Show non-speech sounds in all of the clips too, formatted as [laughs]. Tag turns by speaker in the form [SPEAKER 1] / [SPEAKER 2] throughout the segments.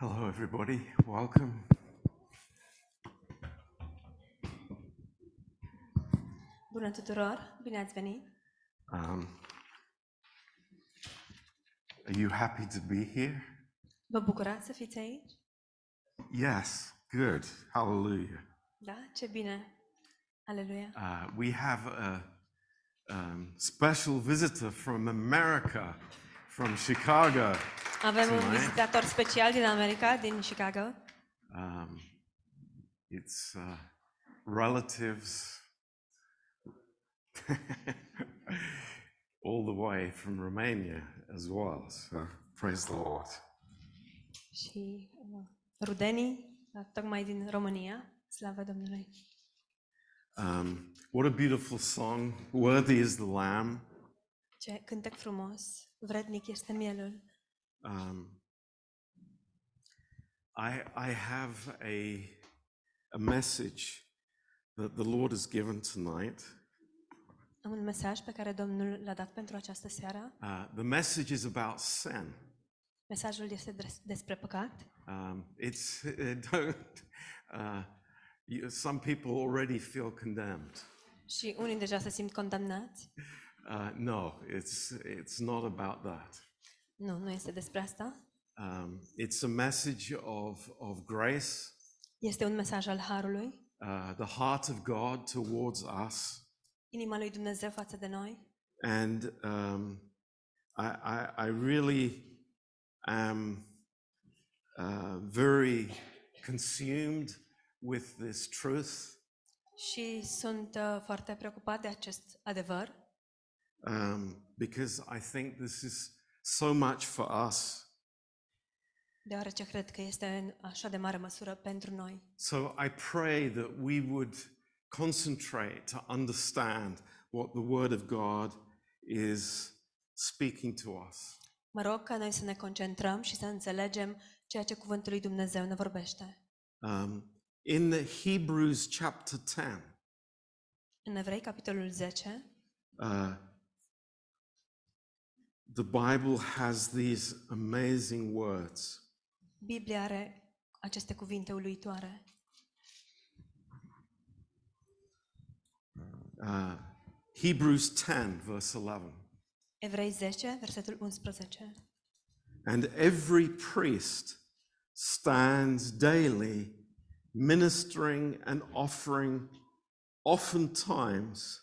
[SPEAKER 1] Hello, everybody. Welcome.
[SPEAKER 2] Bună tuturor, bine ați venit.
[SPEAKER 1] Um, are you happy to be here?
[SPEAKER 2] Vă bucurați să fiți aici?
[SPEAKER 1] Yes. Good. Hallelujah.
[SPEAKER 2] Da? Ce bine. Aleluia.
[SPEAKER 1] Uh, we have a um, special visitor from America, from Chicago.
[SPEAKER 2] Avem un
[SPEAKER 1] Tonight.
[SPEAKER 2] vizitator special din America, din Chicago.
[SPEAKER 1] Um, it's uh, relatives [laughs] all the way from Romania as well. So praise the Lord.
[SPEAKER 2] Și uh, rudenii, uh, tocmai din România. Slavă Domnului.
[SPEAKER 1] Um, what a beautiful song. Worthy is the Lamb.
[SPEAKER 2] Ce cântec frumos. Vrednic este mielul.
[SPEAKER 1] Um, I, I have a, a message that the Lord has given tonight.
[SPEAKER 2] Am un mesaj pe care Domnul l-a dat pentru această seară.
[SPEAKER 1] Uh, the message is about sin.
[SPEAKER 2] Mesajul este des- despre păcat.
[SPEAKER 1] Um, it's don't, uh, you, some people already feel condemned.
[SPEAKER 2] Și unii deja se simt condamnați.
[SPEAKER 1] Uh, no, it's it's not about that.
[SPEAKER 2] Nu, nu este despre asta.
[SPEAKER 1] Um, it's a message of of grace,
[SPEAKER 2] Este un mesaj al Harului,
[SPEAKER 1] uh, the heart of God towards us,
[SPEAKER 2] inima lui Dumnezeu față de noi.
[SPEAKER 1] and um, I, I, I really am uh, very consumed with this truth.
[SPEAKER 2] Și sunt uh, foarte preocupat de acest adevăr,
[SPEAKER 1] um, because I think this is so much for us.
[SPEAKER 2] deoarece cred că este în așa de mare măsură pentru noi.
[SPEAKER 1] So I pray that we would concentrate to understand what the Word of God is speaking to us.
[SPEAKER 2] Mă rog ca noi să ne concentrăm și să înțelegem ceea ce Cuvântul lui Dumnezeu ne vorbește.
[SPEAKER 1] Um, in the Hebrews chapter 10,
[SPEAKER 2] În Evrei, capitolul 10,
[SPEAKER 1] uh, the Bible has these amazing words.
[SPEAKER 2] Biblia are aceste cuvinte uluitoare.
[SPEAKER 1] Uh, Hebrews 10, verse 11.
[SPEAKER 2] Evrei 10, versetul 11.
[SPEAKER 1] And every priest stands daily ministering and offering oftentimes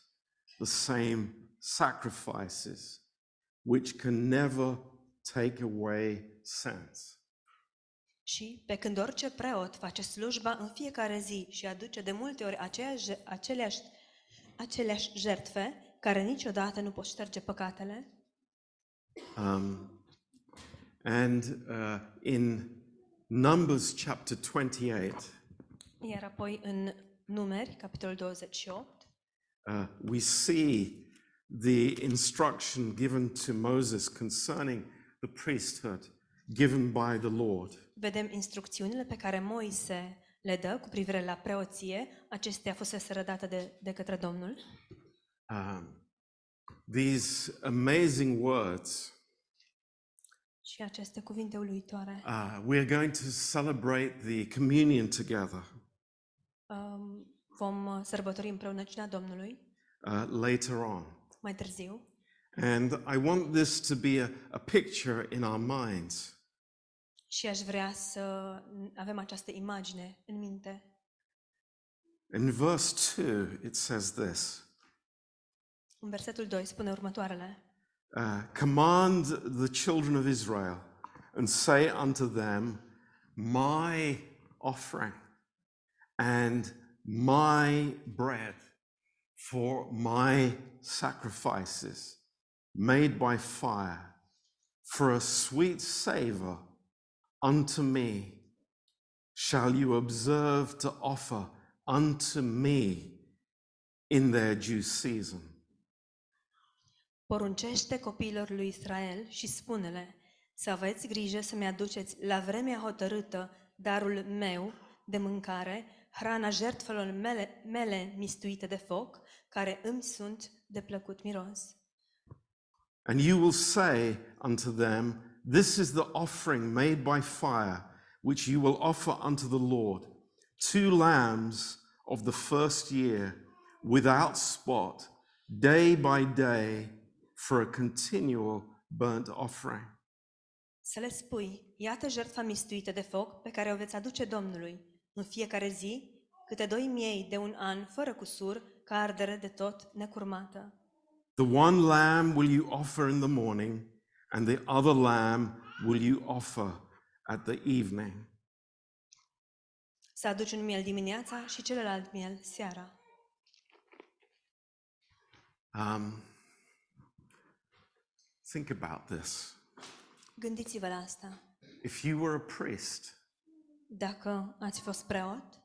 [SPEAKER 1] the same sacrifices, which can never take away sins.
[SPEAKER 2] Și pe când orice preot face slujba în fiecare zi și aduce de multe ori aceeași, aceleași, aceleași jertfe, care niciodată nu pot șterge păcatele,
[SPEAKER 1] Um, and uh, in Numbers chapter 28,
[SPEAKER 2] iar apoi în Numeri, capitolul 28,
[SPEAKER 1] uh, we see the instruction given to Moses concerning the priesthood given by the Lord.
[SPEAKER 2] vedem instrucțiunile pe care Moise le dă cu privire la preoție, acestea fusese rădate de, de către Domnul.
[SPEAKER 1] Um, these amazing words,
[SPEAKER 2] Și aceste cuvinte uluitoare.
[SPEAKER 1] uh, we are going to celebrate the communion together
[SPEAKER 2] Um, vom uh, sărbători împreună cina Domnului
[SPEAKER 1] uh, later on.
[SPEAKER 2] Mai târziu.
[SPEAKER 1] And I want this to be a, a picture in our minds.
[SPEAKER 2] Și aș vrea să avem această imagine în minte.
[SPEAKER 1] In verse 2, it says this
[SPEAKER 2] În versetul 2 spune următoarele.
[SPEAKER 1] uh, Command the children of Israel and say unto them, My offering and my bread for my sacrifices made by fire for a sweet savor unto me shall you observe to offer unto me in their due season.
[SPEAKER 2] Poruncește copiilor lui Israel și spune-le să aveți grijă să-mi aduceți la vremea hotărâtă darul meu de mâncare, hrana jertfelor mele, mele mistuite de foc, care îmi sunt de plăcut miros.
[SPEAKER 1] And you will say unto them, This is the offering made by fire, which you will offer unto the Lord, two lambs of the first year, without spot, day by day, for a continual burnt offering.
[SPEAKER 2] Să le spui, iată jertfa mistuită de foc pe care o veți aduce Domnului, în fiecare zi, câte doi miei de un an, fără cusur, ca ardere de tot necurmată.
[SPEAKER 1] The one lamb will you offer in the morning, and the other lamb will you offer at the evening.
[SPEAKER 2] Să aduci un miel dimineața și celălalt miel seara.
[SPEAKER 1] Um, think about this.
[SPEAKER 2] Gândiți-vă la asta.
[SPEAKER 1] If you were a priest,
[SPEAKER 2] Dacă ați fost preot,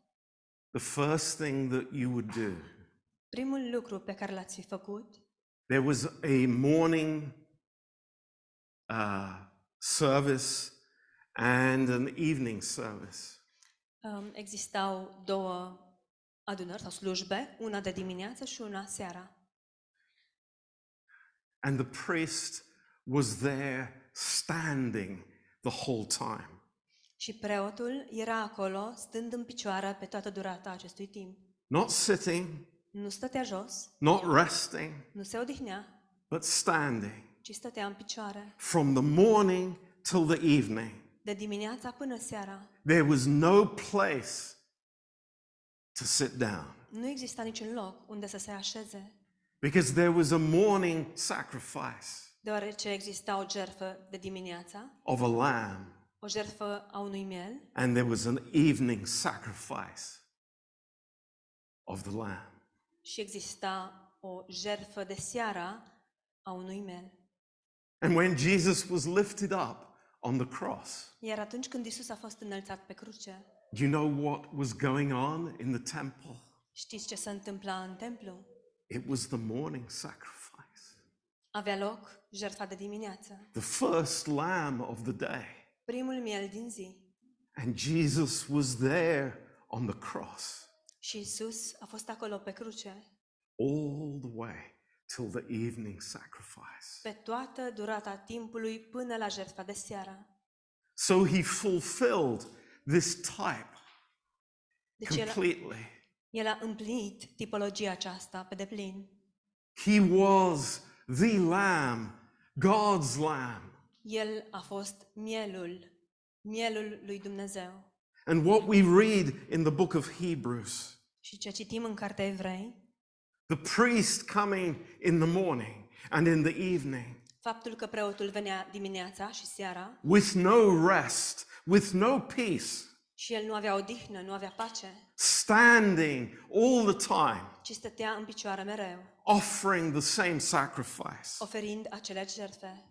[SPEAKER 1] the first thing that you would do,
[SPEAKER 2] primul lucru pe care l-ați fi făcut
[SPEAKER 1] there was a morning uh, service and an evening service.
[SPEAKER 2] um, existau două adunări sau slujbe, una de dimineață și una seara.
[SPEAKER 1] And the priest was there standing the whole time.
[SPEAKER 2] Și preotul era acolo, stând în picioare pe toată durata acestui timp.
[SPEAKER 1] Not sitting,
[SPEAKER 2] Nu stătea jos,
[SPEAKER 1] not resting,
[SPEAKER 2] nu se odihnea,
[SPEAKER 1] but standing
[SPEAKER 2] ci stătea în picioare.
[SPEAKER 1] from the morning till the evening.
[SPEAKER 2] De dimineața până seara.
[SPEAKER 1] There was no place to sit down
[SPEAKER 2] Nu exista niciun loc unde să se așeze,
[SPEAKER 1] because there was a morning sacrifice
[SPEAKER 2] deoarece exista o jertfă de dimineața,
[SPEAKER 1] of a lamb
[SPEAKER 2] o jertfă a unui miel
[SPEAKER 1] and there was an evening sacrifice of the lamb.
[SPEAKER 2] Și exista o jertfă de seara a unui miel.
[SPEAKER 1] And when Jesus was lifted up on the cross,
[SPEAKER 2] Iar atunci când Isus a fost înălțat pe cruce,
[SPEAKER 1] do you know what was going on in the temple?
[SPEAKER 2] știți ce se întâmpla în templu?
[SPEAKER 1] It was the morning sacrifice,
[SPEAKER 2] Avea loc jertfa de dimineață,
[SPEAKER 1] the first lamb of the day.
[SPEAKER 2] primul miel din zi.
[SPEAKER 1] And Jesus was there on the cross
[SPEAKER 2] Și Isus a fost acolo pe cruce
[SPEAKER 1] all the way till the evening sacrifice.
[SPEAKER 2] pe toată durata timpului până la jertfa de seară.
[SPEAKER 1] So he fulfilled this type
[SPEAKER 2] Deci el,
[SPEAKER 1] completely.
[SPEAKER 2] el a împlinit tipologia aceasta pe deplin.
[SPEAKER 1] He was the lamb, God's lamb.
[SPEAKER 2] El a fost mielul, mielul lui Dumnezeu.
[SPEAKER 1] And what we read in the book of Hebrews,
[SPEAKER 2] Și ce citim în cartea Evrei,
[SPEAKER 1] the priest coming in the morning and in the evening.
[SPEAKER 2] Faptul că preotul venea dimineața și seara.
[SPEAKER 1] With no rest, with no peace,
[SPEAKER 2] și el nu avea odihnă, nu avea pace,
[SPEAKER 1] standing all the time,
[SPEAKER 2] ci stătea în picioare mereu,
[SPEAKER 1] offering the same sacrifice.
[SPEAKER 2] oferind aceleași jertfe.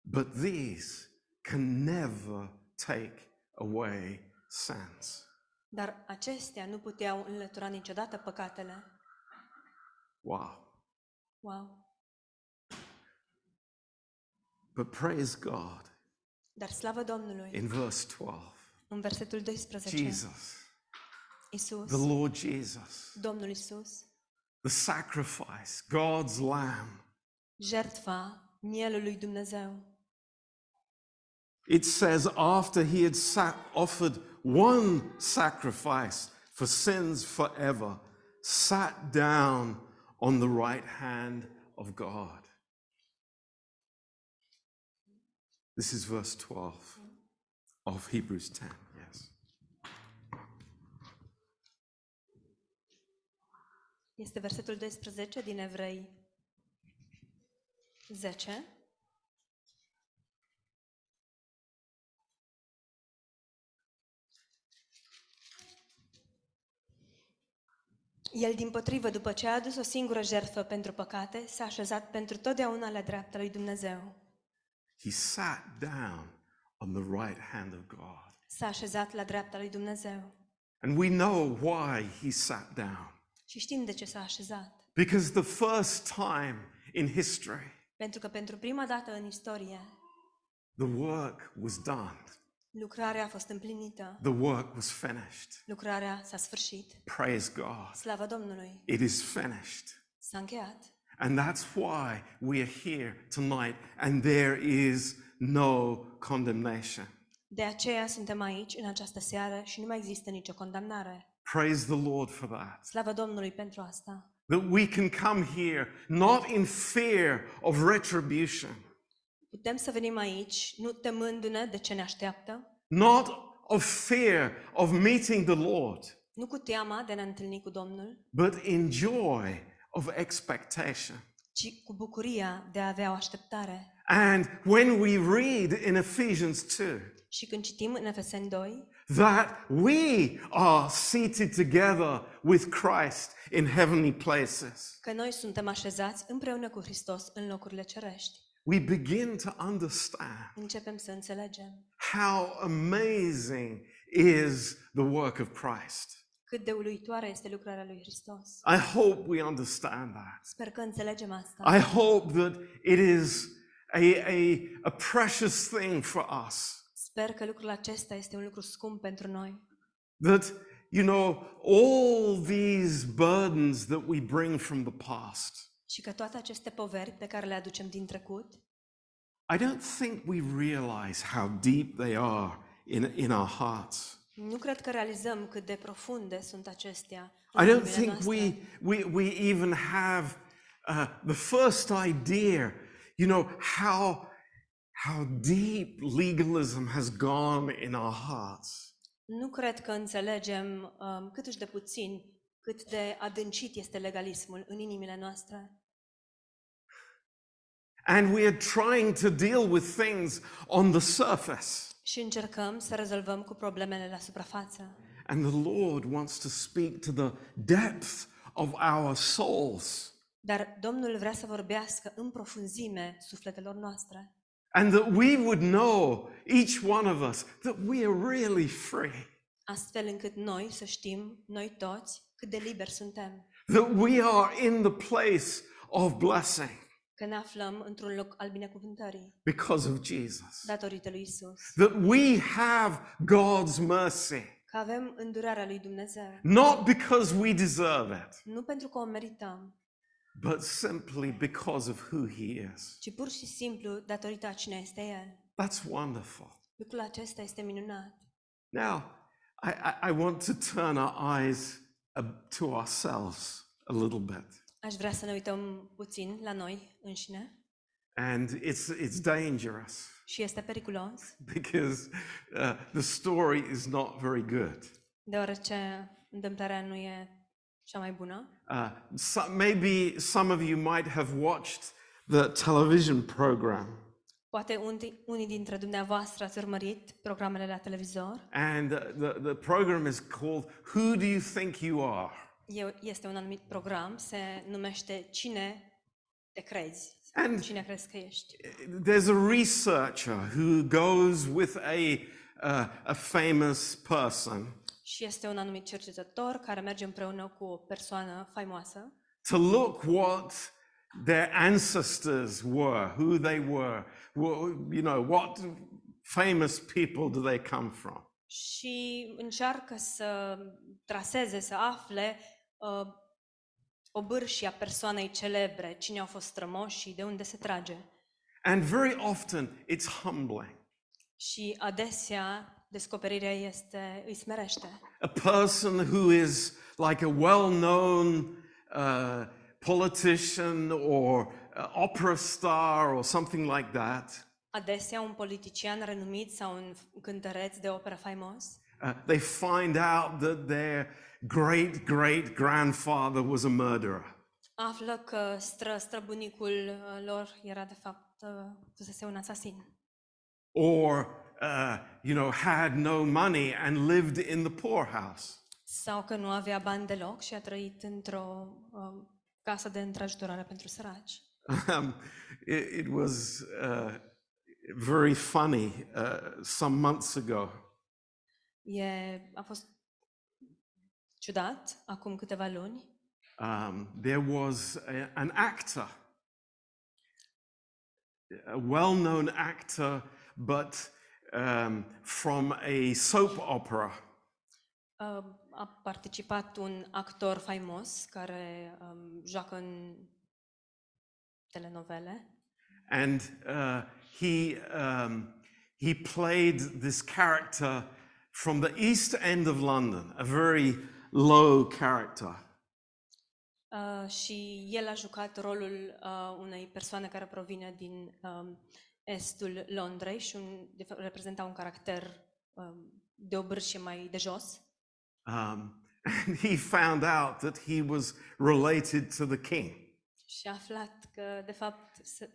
[SPEAKER 1] But these can never take away sins.
[SPEAKER 2] Dar acestea nu puteau înlătura niciodată păcatele.
[SPEAKER 1] Wow.
[SPEAKER 2] Wow!
[SPEAKER 1] But praise God
[SPEAKER 2] Dar slavă Domnului!
[SPEAKER 1] in verse 12.
[SPEAKER 2] În versetul 12,
[SPEAKER 1] Jesus,
[SPEAKER 2] Isus,
[SPEAKER 1] the Lord Jesus,
[SPEAKER 2] Domnul Isus,
[SPEAKER 1] the sacrifice, God's lamb.
[SPEAKER 2] jertfa mielul lui Dumnezeu.
[SPEAKER 1] It says, after he had sa- offered one sacrifice for sins forever, sat down on the right hand of God. This is verse 12 of Hebrews 10. Yes.
[SPEAKER 2] Este versetul 12 din Evrei 10. El, din potrivă, după ce a adus o singură jertfă pentru păcate, s-a așezat pentru totdeauna la dreapta lui Dumnezeu.
[SPEAKER 1] He sat down on the right hand of God.
[SPEAKER 2] S-a așezat la dreapta lui Dumnezeu.
[SPEAKER 1] And we know why he sat down.
[SPEAKER 2] Și știm de ce s-a așezat.
[SPEAKER 1] Because the first time in history,
[SPEAKER 2] Pentru că pentru prima dată în istorie,
[SPEAKER 1] the work was done,
[SPEAKER 2] lucrarea a fost împlinită.
[SPEAKER 1] the work was finished.
[SPEAKER 2] Lucrarea s-a sfârșit.
[SPEAKER 1] Praise God.
[SPEAKER 2] Slavă Domnului!
[SPEAKER 1] It is finished.
[SPEAKER 2] S-a încheiat.
[SPEAKER 1] And that's why we are here tonight, and there is no condemnation.
[SPEAKER 2] De aceea suntem aici în această seară și nu mai există nicio condamnare.
[SPEAKER 1] Praise the Lord for that.
[SPEAKER 2] Slavă Domnului pentru asta.
[SPEAKER 1] That we can come here not in fear of retribution,
[SPEAKER 2] Putem să venim aici, nu temându-ne de ce ne așteaptă,
[SPEAKER 1] not of fear of meeting the Lord,
[SPEAKER 2] nu cu teama de a ne întâlni cu Domnul,
[SPEAKER 1] but in joy of expectation.
[SPEAKER 2] ci cu bucuria de a avea o așteptare.
[SPEAKER 1] And when we read in Ephesians 2
[SPEAKER 2] Și când citim în Efeseni 2,
[SPEAKER 1] that we are seated together with Christ in heavenly places,
[SPEAKER 2] că noi suntem așezați împreună cu Hristos în locurile cerești,
[SPEAKER 1] we begin to understand
[SPEAKER 2] începem să înțelegem
[SPEAKER 1] how amazing is the work of Christ.
[SPEAKER 2] cât de uluitoare este lucrarea lui Hristos.
[SPEAKER 1] I hope we understand that.
[SPEAKER 2] Sper că înțelegem asta.
[SPEAKER 1] I hope that it is a, a, a precious thing for us.
[SPEAKER 2] Sper că lucrul acesta este un lucru scump pentru noi.
[SPEAKER 1] That, you know, all these burdens that we bring from the past,
[SPEAKER 2] Și că toate aceste poveri pe care le aducem din trecut,
[SPEAKER 1] I don't think we realize how deep they are in, in our hearts.
[SPEAKER 2] nu cred că realizăm cât de profunde sunt acestea
[SPEAKER 1] I
[SPEAKER 2] în
[SPEAKER 1] don't
[SPEAKER 2] inimile
[SPEAKER 1] think
[SPEAKER 2] noastre.
[SPEAKER 1] we, we, we even have uh, the first idea, you know, how, how deep legalism has gone in our hearts.
[SPEAKER 2] Nu cred că înțelegem um, cât de puțin cât de adâncit este legalismul în inimile noastre.
[SPEAKER 1] And we are trying to deal with things on the surface.
[SPEAKER 2] Și încercăm să rezolvăm cu problemele la suprafață.
[SPEAKER 1] And the Lord wants to speak to the depth of our souls.
[SPEAKER 2] Dar Domnul vrea să vorbească în profunzime sufletelor noastre.
[SPEAKER 1] And that we would know, each one of us, that we are really free.
[SPEAKER 2] Astfel încât noi să știm, noi toți, cât de liberi suntem.
[SPEAKER 1] That we are in the place of blessing
[SPEAKER 2] Că ne aflăm într-un loc al binecuvântării,
[SPEAKER 1] because of Jesus.
[SPEAKER 2] datorită lui Isus.
[SPEAKER 1] That we have God's mercy,
[SPEAKER 2] Că avem îndurarea lui Dumnezeu.
[SPEAKER 1] not because we deserve it,
[SPEAKER 2] Nu pentru că o merităm,
[SPEAKER 1] but simply because of who He is.
[SPEAKER 2] ci pur și simplu datorită a cine este El.
[SPEAKER 1] That's wonderful.
[SPEAKER 2] Lucrul acesta este minunat.
[SPEAKER 1] Now, I, I, I want to turn our eyes uh, to ourselves a little bit.
[SPEAKER 2] Aș vrea să ne uităm puțin la noi înșine
[SPEAKER 1] And it's, it's dangerous
[SPEAKER 2] și este periculos, [laughs]
[SPEAKER 1] because uh, the story is not very good.
[SPEAKER 2] deoarece întâmplarea nu e cea mai bună.
[SPEAKER 1] Uh, so, maybe some of you might have watched the television program,
[SPEAKER 2] Poate unii, unii dintre dumneavoastră ați urmărit programele la televizor.
[SPEAKER 1] and uh, the, the program is called Who Do You Think You Are?
[SPEAKER 2] E- Este un anumit program, se numește Cine te crezi?
[SPEAKER 1] And-
[SPEAKER 2] Cine crezi că ești?
[SPEAKER 1] There's a researcher who goes with a, uh, a famous person
[SPEAKER 2] Și este un anumit cercetător care merge împreună cu o persoană faimoasă
[SPEAKER 1] to look what their ancestors were, who they were, wh- you know, what famous people do they come from.
[SPEAKER 2] și încearcă să traseze, să afle uh, obârșia persoanei celebre, cine au fost strămoșii, de unde se trage.
[SPEAKER 1] And very often it's humbling.
[SPEAKER 2] Și adesea descoperirea este, îi smerește.
[SPEAKER 1] A person who is like a well known uh, politician or uh, opera star or something like that.
[SPEAKER 2] Adesea un politician renumit sau un cântăreț de operă faimos
[SPEAKER 1] Uh, they find out that their great great grandfather was a murderer.
[SPEAKER 2] află că stră, străbunicul uh, lor era de fapt, uh, fusese un asasin.
[SPEAKER 1] or uh, you know had no money and lived in the poorhouse
[SPEAKER 2] Sau că nu avea bani deloc și a trăit într-o uh, casă de întrajutorare pentru săraci.
[SPEAKER 1] um, it, it was uh, very funny uh, some months ago
[SPEAKER 2] E, a fost ciudat, acum câteva luni,
[SPEAKER 1] um, there was a, an actor a well-known actor but um, from a soap opera.
[SPEAKER 2] Uh, a participat un actor faimos care um, joacă în telenovele.
[SPEAKER 1] And uh, he um, he played this character from the East End of London, a very low character.
[SPEAKER 2] Uh, și el a jucat rolul uh, unei persoane care provine din um, estul Londrei și un, de fapt, reprezenta un caracter um, de obârșie mai de jos.
[SPEAKER 1] Um, [laughs] and he found out that he was related to the king.
[SPEAKER 2] Și a aflat că, de fapt, se-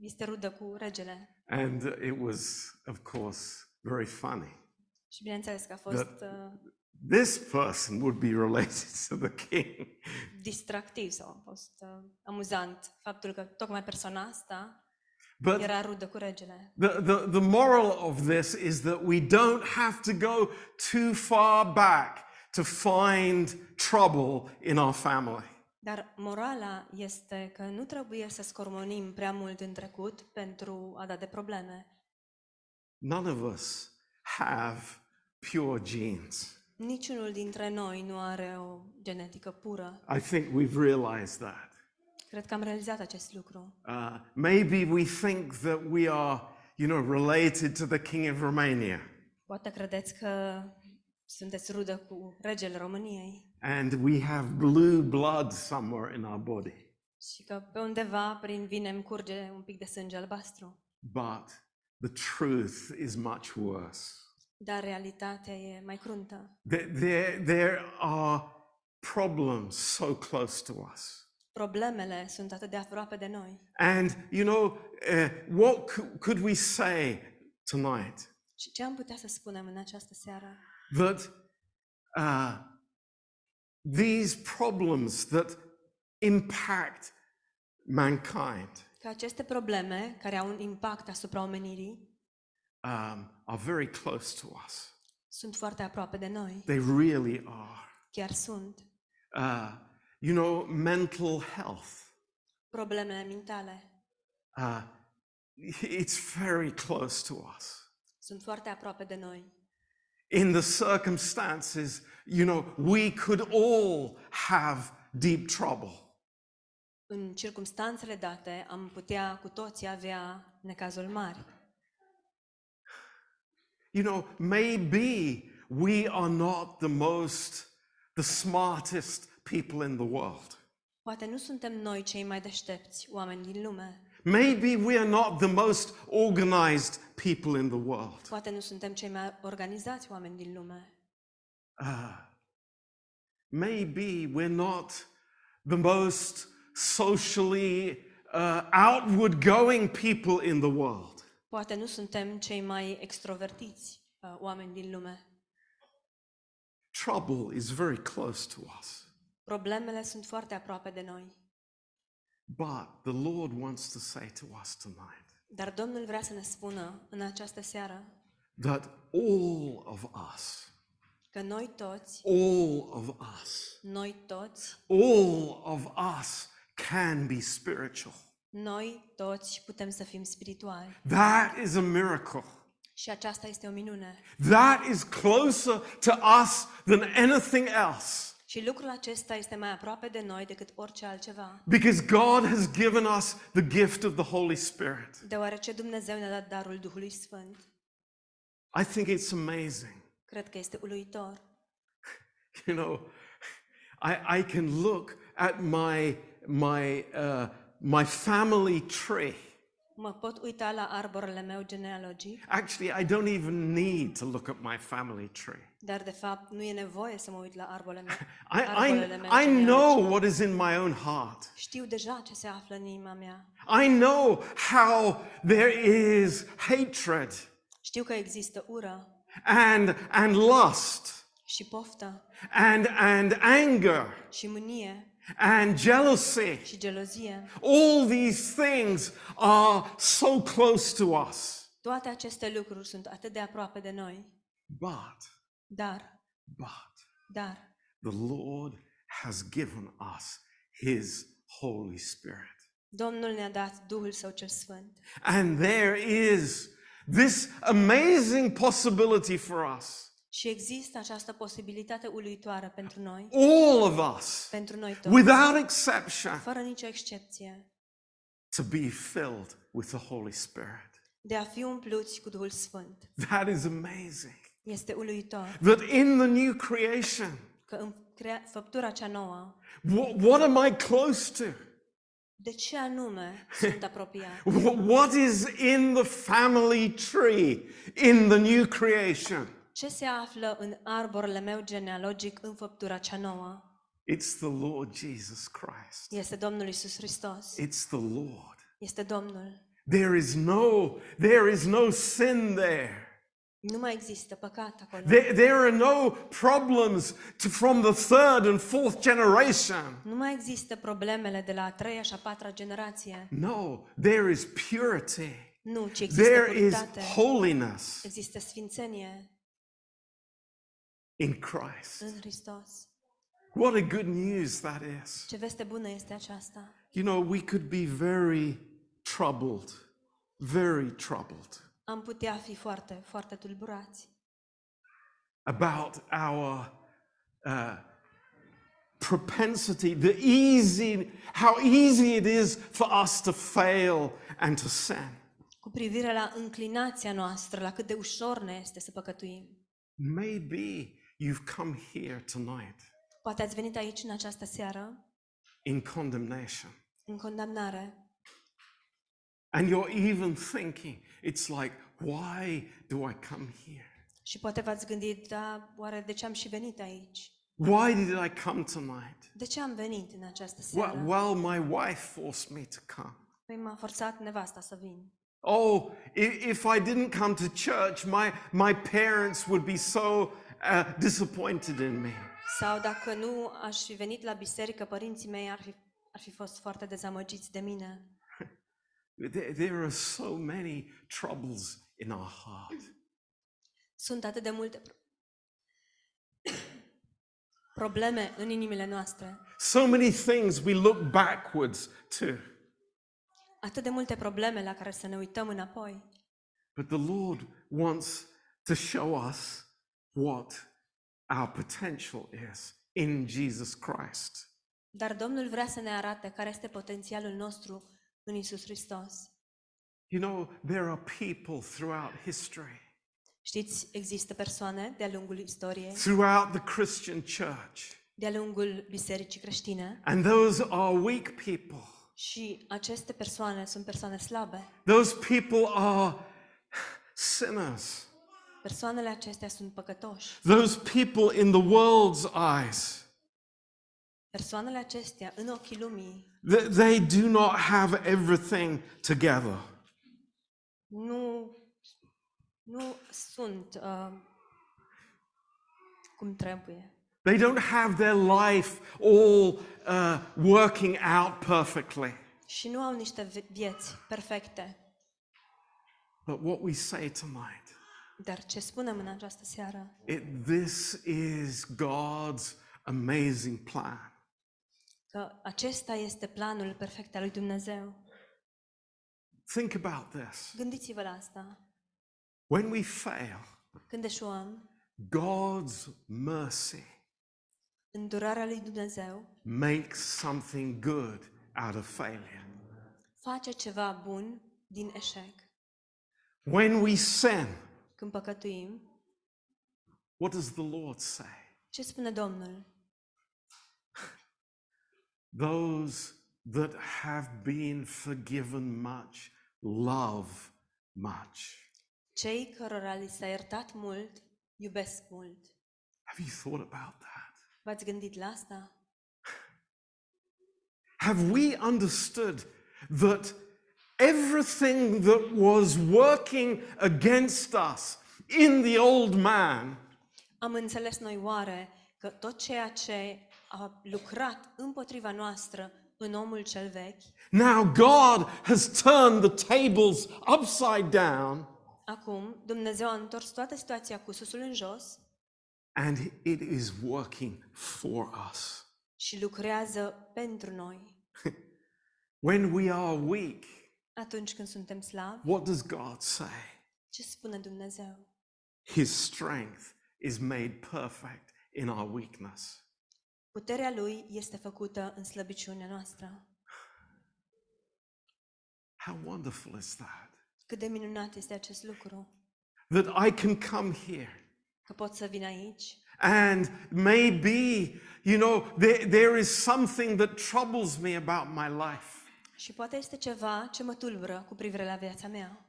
[SPEAKER 2] este rudă cu regele.
[SPEAKER 1] And it was, of course, very funny.
[SPEAKER 2] Și bineînțeles că a fost
[SPEAKER 1] Da.
[SPEAKER 2] uh,
[SPEAKER 1] This person would be related to the king.
[SPEAKER 2] distractiv sau a fost uh, amuzant faptul că tocmai persoana asta
[SPEAKER 1] But
[SPEAKER 2] era rudă cu regele.
[SPEAKER 1] the, the, the moral of this is that we don't have to go too far back to find trouble in our family.
[SPEAKER 2] Dar morala este că nu trebuie să scormonim prea mult în trecut pentru a da de probleme.
[SPEAKER 1] None of us have pure genes.
[SPEAKER 2] Niciunul dintre noi nu are o genetică pură.
[SPEAKER 1] I think we've realized that.
[SPEAKER 2] Cred că am realizat acest lucru.
[SPEAKER 1] Uh, maybe we think that we are, you know, related to the king of Romania.
[SPEAKER 2] Poate credeți că sunteți rudă cu regele României
[SPEAKER 1] and we have blue blood somewhere in our body.
[SPEAKER 2] și că pe undeva prin vine îmi curge un pic de sânge albastru.
[SPEAKER 1] But the truth is much worse.
[SPEAKER 2] Dar realitatea e mai cruntă.
[SPEAKER 1] There, there, there are problems so close to us.
[SPEAKER 2] Problemele sunt atât de aproape de noi.
[SPEAKER 1] And, you know, uh, what cou- could we say tonight?
[SPEAKER 2] Și ce am putea să spunem în această seară?
[SPEAKER 1] That uh, these problems that impact mankind
[SPEAKER 2] Că aceste probleme care au un impact asupra omenirii
[SPEAKER 1] um, are very close to us.
[SPEAKER 2] sunt foarte aproape de noi.
[SPEAKER 1] They really are.
[SPEAKER 2] Chiar sunt.
[SPEAKER 1] uh, you know, mental health.
[SPEAKER 2] Problemele mentale
[SPEAKER 1] Uh, it's very close to us.
[SPEAKER 2] sunt foarte aproape de noi.
[SPEAKER 1] In the circumstances, you know, we could all have deep trouble.
[SPEAKER 2] În circumstanțele date am putea cu toții avea necazuri mari.
[SPEAKER 1] You know, maybe we are not the most, the smartest people in the world.
[SPEAKER 2] Poate nu suntem noi cei mai deștepți oameni din lume.
[SPEAKER 1] Maybe we are not the most organized people in the world.
[SPEAKER 2] Poate nu suntem cei mai organizați oameni din lume.
[SPEAKER 1] Uh, maybe we're not the most socially uh, outward going people in the world.
[SPEAKER 2] Poate nu suntem cei mai extrovertiți uh, oameni din lume.
[SPEAKER 1] Trouble is very close to us.
[SPEAKER 2] Problemele sunt foarte aproape de noi.
[SPEAKER 1] But the Lord wants to say to us tonight
[SPEAKER 2] Dar Domnul vrea să ne spună în această seară
[SPEAKER 1] that all of us,
[SPEAKER 2] că noi toți,
[SPEAKER 1] all of us,
[SPEAKER 2] noi toți,
[SPEAKER 1] all of us can be spiritual.
[SPEAKER 2] Noi toți putem să fim spirituali.
[SPEAKER 1] That is a miracle.
[SPEAKER 2] Și aceasta este o minune.
[SPEAKER 1] That is closer to us than anything else.
[SPEAKER 2] Și lucrul acesta este mai aproape de noi decât orice altceva.
[SPEAKER 1] Because God has given us the gift of the Holy Spirit.
[SPEAKER 2] Deoarece Dumnezeu ne-a dat darul Duhului Sfânt.
[SPEAKER 1] I think it's amazing.
[SPEAKER 2] Cred că este uluitor. [laughs]
[SPEAKER 1] You know, I, I can look at my, my, uh, my family tree.
[SPEAKER 2] Mă pot uita la arborele meu genealogic,
[SPEAKER 1] Actually, I don't even need to look at my family tree.
[SPEAKER 2] dar de fapt nu e nevoie să mă uit la arborele meu. [laughs]
[SPEAKER 1] I,
[SPEAKER 2] arborele
[SPEAKER 1] I,
[SPEAKER 2] meu
[SPEAKER 1] I
[SPEAKER 2] genealogic.
[SPEAKER 1] know what is in my own heart.
[SPEAKER 2] Știu deja ce se află în inima mea.
[SPEAKER 1] I know how there is hatred
[SPEAKER 2] Știu că există ură
[SPEAKER 1] and, and lust
[SPEAKER 2] și poftă
[SPEAKER 1] and, and anger
[SPEAKER 2] și mânie
[SPEAKER 1] and jealousy.
[SPEAKER 2] și gelozie.
[SPEAKER 1] All these things are so close to us.
[SPEAKER 2] Toate aceste lucruri sunt atât de aproape de noi.
[SPEAKER 1] But,
[SPEAKER 2] Dar,
[SPEAKER 1] but,
[SPEAKER 2] dar,
[SPEAKER 1] the Lord has given us His Holy Spirit.
[SPEAKER 2] Domnul ne-a dat Duhul Său cel Sfânt.
[SPEAKER 1] And there is this amazing possibility for us,
[SPEAKER 2] Și există această posibilitate uluitoare pentru noi,
[SPEAKER 1] all of us,
[SPEAKER 2] pentru noi toți,
[SPEAKER 1] without exception,
[SPEAKER 2] fără nicio excepție,
[SPEAKER 1] to be filled with the Holy Spirit.
[SPEAKER 2] de a fi umpluți cu Duhul Sfânt.
[SPEAKER 1] That is amazing.
[SPEAKER 2] Este uluitor
[SPEAKER 1] That in the new creation,
[SPEAKER 2] că în crea- făptura cea nouă,
[SPEAKER 1] what, what am I close to?
[SPEAKER 2] de ce anume sunt apropiat?
[SPEAKER 1] Wh- [laughs] What is in the family tree in the new creation?
[SPEAKER 2] Ce se află în arborele meu genealogic în făptura cea nouă?
[SPEAKER 1] It's the Lord Jesus Christ.
[SPEAKER 2] Este Domnul Isus Hristos.
[SPEAKER 1] It's the Lord.
[SPEAKER 2] Este Domnul.
[SPEAKER 1] There is no there is no sin there.
[SPEAKER 2] Nu mai există păcat acolo.
[SPEAKER 1] There, there are no problems to, from the third and fourth generation.
[SPEAKER 2] Nu mai există problemele de la a treia și a patra generație.
[SPEAKER 1] No, there is purity.
[SPEAKER 2] Nu, ci există
[SPEAKER 1] There is
[SPEAKER 2] puritate.
[SPEAKER 1] holiness
[SPEAKER 2] Există sfințenie
[SPEAKER 1] in Christ.
[SPEAKER 2] în Hristos.
[SPEAKER 1] What a good news that is.
[SPEAKER 2] Ce veste bună este aceasta.
[SPEAKER 1] You know, we could be very troubled, very troubled
[SPEAKER 2] Am putea fi foarte, foarte tulburați
[SPEAKER 1] about our uh, propensity, the easy, how easy it is for us to fail and to sin.
[SPEAKER 2] cu privire la înclinația noastră, la cât de ușor ne este să păcătuim.
[SPEAKER 1] Maybe you've come here tonight
[SPEAKER 2] Poate ați venit aici în această seară
[SPEAKER 1] in condemnation.
[SPEAKER 2] în condamnare
[SPEAKER 1] And you're even thinking, it's like, why do I come here?
[SPEAKER 2] și poate v-ați gândit, da, oare de ce am și venit aici?
[SPEAKER 1] Why did I come tonight?
[SPEAKER 2] De ce am venit în această
[SPEAKER 1] Well,
[SPEAKER 2] seară?
[SPEAKER 1] well my wife forced me to come.
[SPEAKER 2] Păi m-a forțat nevasta să vin.
[SPEAKER 1] Oh, i- if I didn't come to church, my, my parents would be so uh, disappointed in me.
[SPEAKER 2] Sau dacă nu aș fi venit la biserică, părinții mei ar fi, ar fi fost foarte dezamăgiți de mine.
[SPEAKER 1] There, there are so many troubles in our heart.
[SPEAKER 2] Sunt atât de multe pro- probleme în inimile noastre,
[SPEAKER 1] So many things we look backwards to.
[SPEAKER 2] atât de multe probleme la care să ne uităm înapoi.
[SPEAKER 1] But the Lord wants to show us what our potential is in Jesus Christ.
[SPEAKER 2] Dar Domnul vrea să ne arate care este potențialul nostru în Isus Hristos.
[SPEAKER 1] You know, there are people throughout history,
[SPEAKER 2] Știți, există persoane de-a lungul istoriei,
[SPEAKER 1] throughout the Christian church,
[SPEAKER 2] de-a lungul bisericii creștine
[SPEAKER 1] and those are weak people.
[SPEAKER 2] și aceste persoane sunt persoane slabe.
[SPEAKER 1] Those people are sinners.
[SPEAKER 2] Persoanele acestea sunt păcătoși.
[SPEAKER 1] Those people in the world's eyes,
[SPEAKER 2] Persoanele acestea, în ochii lumii,
[SPEAKER 1] th- they do not have everything together.
[SPEAKER 2] nu, nu sunt uh, cum trebuie.
[SPEAKER 1] They don't have their life all uh, working out perfectly.
[SPEAKER 2] Și nu au niște vi- vieți perfecte.
[SPEAKER 1] But what we say tonight,
[SPEAKER 2] Dar ce spunem în această seară?
[SPEAKER 1] it, this is God's amazing plan.
[SPEAKER 2] Că acesta este planul perfect al lui Dumnezeu.
[SPEAKER 1] Think about this.
[SPEAKER 2] Gândiți-vă la asta.
[SPEAKER 1] When we fail,
[SPEAKER 2] Când eșuăm,
[SPEAKER 1] God's mercy
[SPEAKER 2] îndurarea lui Dumnezeu
[SPEAKER 1] makes something good out of failure.
[SPEAKER 2] face ceva bun din eșec.
[SPEAKER 1] When we sin,
[SPEAKER 2] Când păcătuim,
[SPEAKER 1] what does the Lord say?
[SPEAKER 2] ce spune Domnul? [laughs]
[SPEAKER 1] Those that have been forgiven much love much.
[SPEAKER 2] Cei cărora li s-a iertat mult, iubesc mult.
[SPEAKER 1] Have you thought about that?
[SPEAKER 2] V-ați gândit la asta? [laughs]
[SPEAKER 1] Have we understood that everything that was working against us in the old man
[SPEAKER 2] Am înțeles noi oare că tot ceea ce a lucrat împotriva noastră în omul cel vechi,
[SPEAKER 1] Now God has turned the tables upside down
[SPEAKER 2] acum Dumnezeu a întors toată situația cu susul în jos
[SPEAKER 1] and it is working for us.
[SPEAKER 2] și lucrează pentru noi. [laughs]
[SPEAKER 1] When we are weak,
[SPEAKER 2] Atunci când suntem slabi,
[SPEAKER 1] what does God say?
[SPEAKER 2] ce spune Dumnezeu?
[SPEAKER 1] His strength is made perfect in our weakness.
[SPEAKER 2] Puterea Lui este făcută în slăbiciunea noastră.
[SPEAKER 1] How wonderful is that?
[SPEAKER 2] Cât de minunat este acest lucru,
[SPEAKER 1] that I can come here
[SPEAKER 2] că pot să vin aici
[SPEAKER 1] and maybe, you know, there, there is something that troubles me about my life.
[SPEAKER 2] Și poate este ceva ce mă tulbură cu privire la viața mea.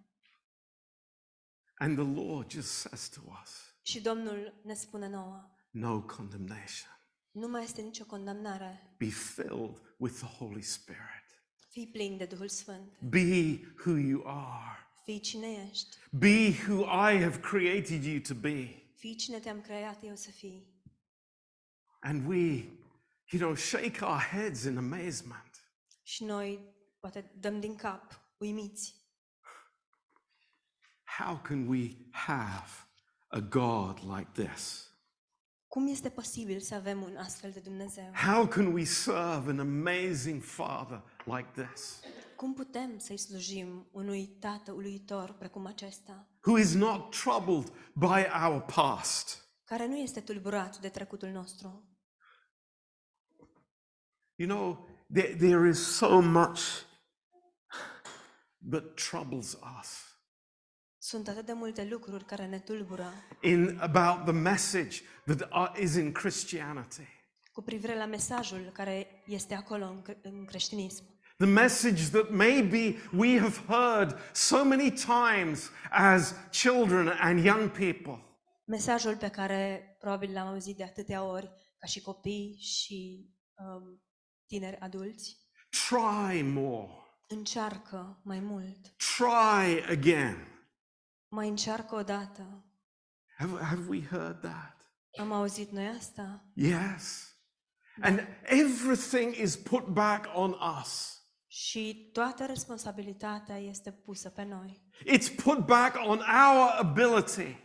[SPEAKER 1] And the Lord just says to us,
[SPEAKER 2] Și Domnul ne spune nouă,
[SPEAKER 1] no condemnation.
[SPEAKER 2] nu mai este nicio condamnare.
[SPEAKER 1] Be filled with the Holy Spirit.
[SPEAKER 2] Fii plin de Duhul Sfânt.
[SPEAKER 1] Be who you are.
[SPEAKER 2] Fii cine ești.
[SPEAKER 1] Be who I have created you to be.
[SPEAKER 2] Fii cine te-am creat eu să fii.
[SPEAKER 1] And we, you know, shake our heads in amazement.
[SPEAKER 2] Și noi poate dăm din cap, uimiți.
[SPEAKER 1] How can we have a God like this?
[SPEAKER 2] Cum este posibil să avem un astfel de Dumnezeu?
[SPEAKER 1] How can we serve an amazing Father like this,
[SPEAKER 2] Cum putem să-i slujim unui tată uluitor precum acesta,
[SPEAKER 1] who is not troubled by our past?
[SPEAKER 2] care nu este tulburat de trecutul nostru?
[SPEAKER 1] You know, there, there is so much that troubles us
[SPEAKER 2] Sunt atât de multe lucruri care ne tulbură
[SPEAKER 1] in about the message that are- is in Christianity.
[SPEAKER 2] cu privire la mesajul care este acolo în, cre- în creștinism.
[SPEAKER 1] The message that maybe we have heard so many times as children and young people.
[SPEAKER 2] Mesajul pe care probabil l-am auzit de atâtea ori ca și copii și um, tineri adulți.
[SPEAKER 1] Try more.
[SPEAKER 2] Încearcă mai mult.
[SPEAKER 1] Try again.
[SPEAKER 2] Mai încearcă o dată.
[SPEAKER 1] Have, have we heard that?
[SPEAKER 2] Am auzit noi asta?
[SPEAKER 1] Yes. And everything is put back on us.
[SPEAKER 2] Și toată responsabilitatea este pusă pe noi.
[SPEAKER 1] It's put back on our ability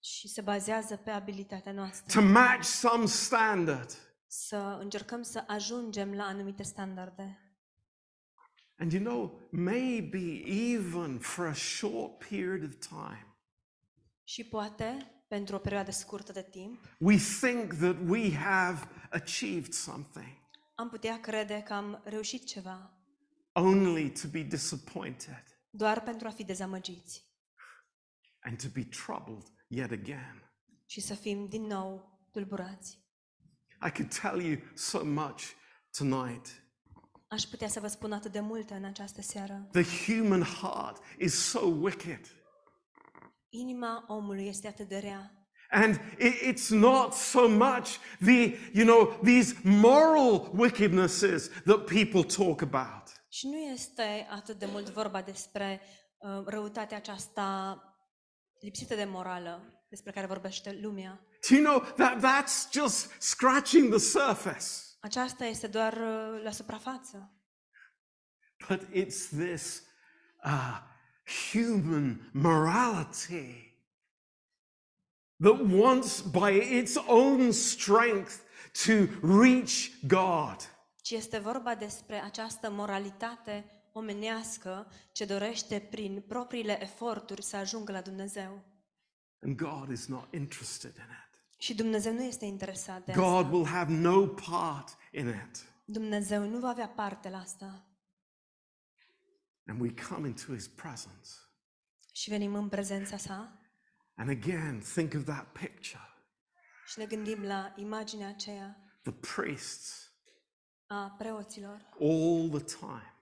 [SPEAKER 2] Și se bazează pe abilitatea
[SPEAKER 1] to
[SPEAKER 2] noastră.
[SPEAKER 1] match some standard.
[SPEAKER 2] Să încercăm să ajungem la anumite standarde.
[SPEAKER 1] And you know, maybe even for a short period of time,
[SPEAKER 2] Și poate, pentru o perioadă scurtă de timp,
[SPEAKER 1] we think that we have achieved something,
[SPEAKER 2] am putea crede că am reușit ceva,
[SPEAKER 1] only to be disappointed
[SPEAKER 2] doar pentru a fi dezamăgiți
[SPEAKER 1] and to be troubled yet again.
[SPEAKER 2] și să fim din nou tulburați.
[SPEAKER 1] I could tell you so much tonight.
[SPEAKER 2] Aș putea să vă spun atât de multe în această seară.
[SPEAKER 1] The human heart is so wicked.
[SPEAKER 2] Inima omului este atât de rea.
[SPEAKER 1] And it- it's not so much the, you know, these moral wickednesses that people talk about.
[SPEAKER 2] Și nu este atât de mult vorba despre uh, răutatea aceasta lipsită de morală despre care vorbește lumea.
[SPEAKER 1] Do you know that that's just scratching the surface?
[SPEAKER 2] Aceasta este doar uh, la suprafață.
[SPEAKER 1] But it's this uh, human morality that wants, by its own strength, to reach God.
[SPEAKER 2] Ci este vorba despre această moralitate omenească ce dorește prin propriile eforturi să ajungă la Dumnezeu.
[SPEAKER 1] And God is not interested in it.
[SPEAKER 2] Și Dumnezeu nu este interesat de
[SPEAKER 1] God
[SPEAKER 2] asta.
[SPEAKER 1] will have no part in it.
[SPEAKER 2] Dumnezeu nu va avea parte la asta.
[SPEAKER 1] And we come into his presence.
[SPEAKER 2] Și venim în prezența sa
[SPEAKER 1] And again, think of that picture
[SPEAKER 2] și ne gândim la imaginea aceea
[SPEAKER 1] the priests
[SPEAKER 2] a preoților
[SPEAKER 1] all the time,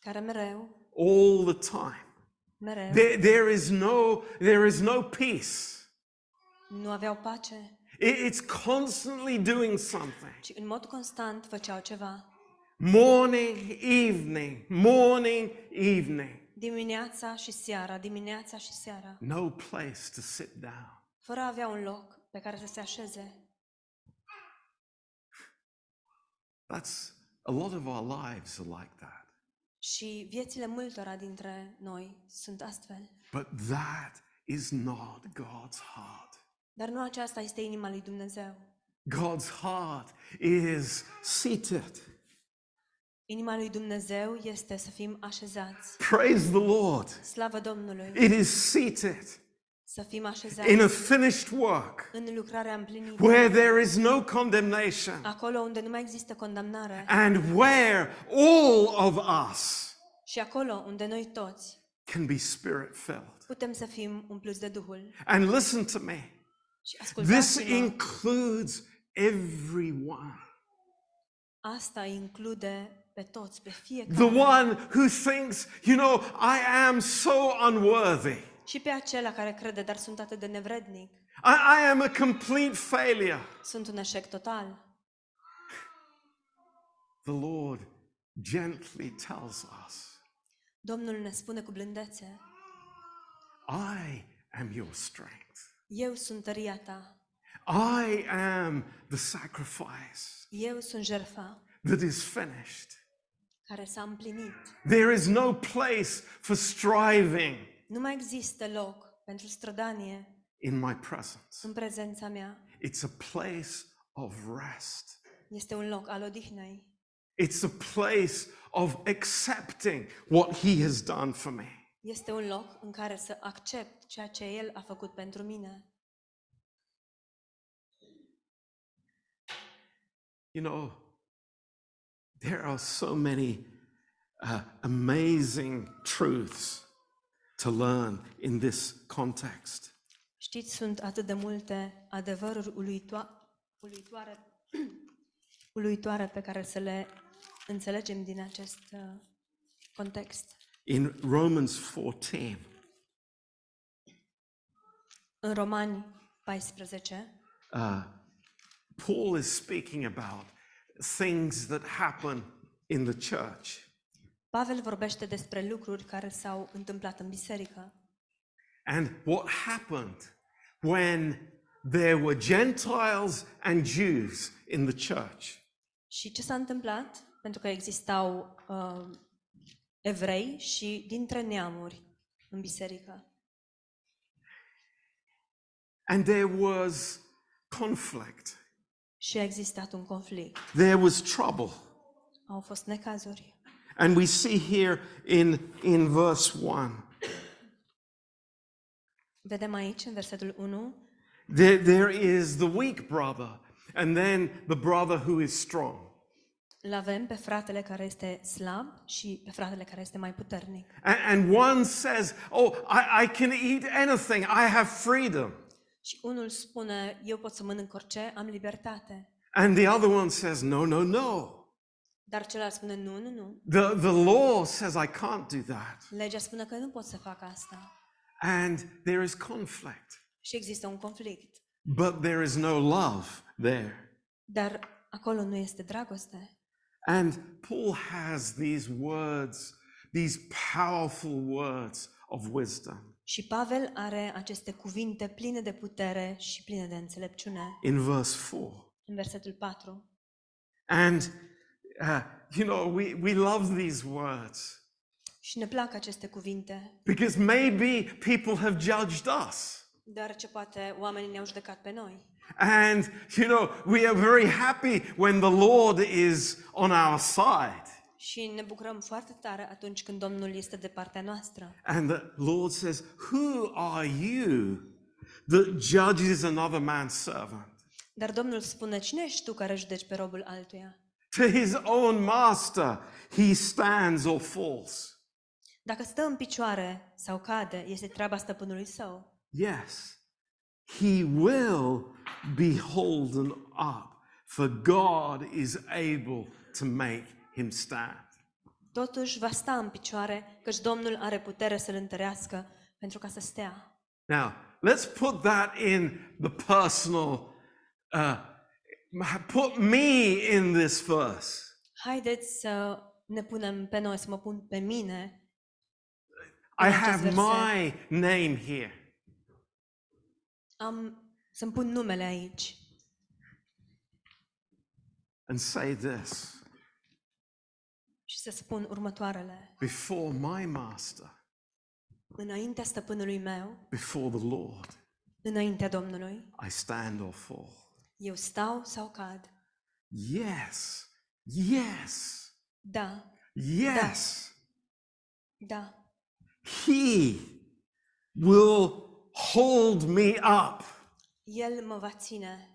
[SPEAKER 2] care mereu,
[SPEAKER 1] all the time.
[SPEAKER 2] Mereu
[SPEAKER 1] There, there, is, no, there is no peace.
[SPEAKER 2] nu aveau pace,
[SPEAKER 1] It- it's constantly doing something.
[SPEAKER 2] ci în mod constant făceau ceva.
[SPEAKER 1] Morning, evening, morning, evening.
[SPEAKER 2] Dimineața și seara, dimineața și seara,
[SPEAKER 1] No place to sit down.
[SPEAKER 2] fără a avea un loc pe care să se așeze.
[SPEAKER 1] That's a lot of our lives are like that.
[SPEAKER 2] Și viețile multora dintre noi sunt astfel.
[SPEAKER 1] But that is not God's heart.
[SPEAKER 2] Dar nu aceasta este inima lui Dumnezeu.
[SPEAKER 1] God's heart is seated.
[SPEAKER 2] Inima lui Dumnezeu este să fim așezați.
[SPEAKER 1] Praise the Lord.
[SPEAKER 2] Slavă Domnului!
[SPEAKER 1] It is seated
[SPEAKER 2] Să fim
[SPEAKER 1] in a
[SPEAKER 2] așezați
[SPEAKER 1] finished work
[SPEAKER 2] în lucrarea împlinită.
[SPEAKER 1] where there is no condemnation
[SPEAKER 2] Acolo unde nu mai există condamnare
[SPEAKER 1] and where all of us
[SPEAKER 2] și acolo unde noi toți
[SPEAKER 1] can be spirit filled.
[SPEAKER 2] putem să fim umpluți de Duhul.
[SPEAKER 1] And listen to me.
[SPEAKER 2] Și
[SPEAKER 1] This
[SPEAKER 2] ascultați-mă,
[SPEAKER 1] includes everyone.
[SPEAKER 2] asta include pe toți, pe fiecare.
[SPEAKER 1] The one who thinks, you know, I am so unworthy.
[SPEAKER 2] Și pe acela care crede, dar sunt atât de nevrednic.
[SPEAKER 1] I, I am a complete failure.
[SPEAKER 2] Sunt un eșec total.
[SPEAKER 1] The Lord gently tells us,
[SPEAKER 2] Domnul ne spune cu blândețe,
[SPEAKER 1] I am your strength.
[SPEAKER 2] eu sunt tăria ta,
[SPEAKER 1] I am the sacrifice
[SPEAKER 2] eu sunt jertfa
[SPEAKER 1] that is finished.
[SPEAKER 2] care s-a împlinit.
[SPEAKER 1] There is no place for striving
[SPEAKER 2] Nu mai există loc pentru strădanie
[SPEAKER 1] in my presence.
[SPEAKER 2] în prezența mea.
[SPEAKER 1] It's a place of rest.
[SPEAKER 2] Este un loc al odihnei.
[SPEAKER 1] It's a place of accepting what He has done for me.
[SPEAKER 2] Este un loc în care să accept ceea ce El a făcut pentru mine.
[SPEAKER 1] You know, there are so many uh, amazing truths to learn in this context.
[SPEAKER 2] Știți, sunt atât de multe adevăruri uluito- uluitoare, [clears throat] uluitoare pe care să le înțelegem din acest uh, context.
[SPEAKER 1] In Romans 14,
[SPEAKER 2] În Romani 14,
[SPEAKER 1] uh, Paul is speaking about things that happen in the church.
[SPEAKER 2] Pavel vorbește despre lucruri care s-au întâmplat în biserică
[SPEAKER 1] And what happened when there were Gentiles and Jews in the church?
[SPEAKER 2] și ce s-a întâmplat pentru că existau uh, evrei și dintre neamuri în biserică.
[SPEAKER 1] And there was conflict,
[SPEAKER 2] Și a existat un conflict.
[SPEAKER 1] there was trouble.
[SPEAKER 2] Au fost necazuri.
[SPEAKER 1] And we see here in, in verse 1
[SPEAKER 2] Vedem aici, în versetul 1,
[SPEAKER 1] there, there is the weak brother, and then the brother who is strong.
[SPEAKER 2] îl avem pe fratele care este slab și pe fratele care este mai puternic.
[SPEAKER 1] And, and one says, Oh, I, I can eat anything, I have freedom.
[SPEAKER 2] Și unul spune, eu pot să mănânc orice, am libertate.
[SPEAKER 1] And the other one says, No, no, no.
[SPEAKER 2] Dar celălalt spune, nu, nu, nu.
[SPEAKER 1] The, the law says I can't do that.
[SPEAKER 2] Legea spune că nu pot să fac asta.
[SPEAKER 1] And there is conflict,
[SPEAKER 2] Și există un conflict.
[SPEAKER 1] but there is no love there.
[SPEAKER 2] Dar acolo nu este dragoste.
[SPEAKER 1] And Paul has these words, these powerful words of wisdom.
[SPEAKER 2] Și Pavel are aceste cuvinte pline de putere și pline de înțelepciune.
[SPEAKER 1] in verse 4.
[SPEAKER 2] În versetul 4.
[SPEAKER 1] And, uh, you know, we, we love these words
[SPEAKER 2] Și ne plac aceste cuvinte,
[SPEAKER 1] because maybe people have judged us.
[SPEAKER 2] deoarece poate oamenii ne-au judecat pe noi.
[SPEAKER 1] And, you know, we are very happy when the Lord is on our side.
[SPEAKER 2] Și ne bucurăm foarte tare atunci când Domnul este de partea noastră.
[SPEAKER 1] And the Lord says, Who are you that judges another man's servant?
[SPEAKER 2] Dar Domnul spune, cine ești tu care judeci pe robul altuia?
[SPEAKER 1] To his own master he stands or falls.
[SPEAKER 2] Dacă stă în picioare sau cade, este treaba stăpânului său.
[SPEAKER 1] Yes, he will be holden up, for God is able to make him stand.
[SPEAKER 2] Totuși va sta în picioare, căci Domnul are putere să-l întărească pentru ca să stea.
[SPEAKER 1] Now, let's put that in the personal, uh, put me in this verse.
[SPEAKER 2] Haideți să ne punem pe noi, să mă pun pe mine.
[SPEAKER 1] I
[SPEAKER 2] acest
[SPEAKER 1] have
[SPEAKER 2] verset.
[SPEAKER 1] my name here.
[SPEAKER 2] Am să-mi pun numele aici
[SPEAKER 1] And say this
[SPEAKER 2] și să spun următoarele.
[SPEAKER 1] before my master,
[SPEAKER 2] Înaintea stăpânului meu,
[SPEAKER 1] before the Lord,
[SPEAKER 2] înaintea Domnului,
[SPEAKER 1] I stand or fall.
[SPEAKER 2] Eu stau sau cad?
[SPEAKER 1] Yes, yes,
[SPEAKER 2] Da,
[SPEAKER 1] yes.
[SPEAKER 2] da.
[SPEAKER 1] He will hold me up.
[SPEAKER 2] El mă va ține.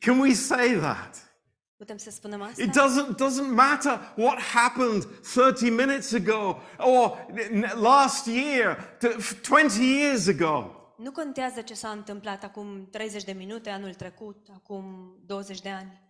[SPEAKER 1] Can we say that?
[SPEAKER 2] Putem să spunem asta?
[SPEAKER 1] It doesn't, doesn't matter what happened 30 minutes ago or last year, 20 years ago.
[SPEAKER 2] Nu contează ce s-a întâmplat acum 30 de minute, anul trecut, acum 20 de ani.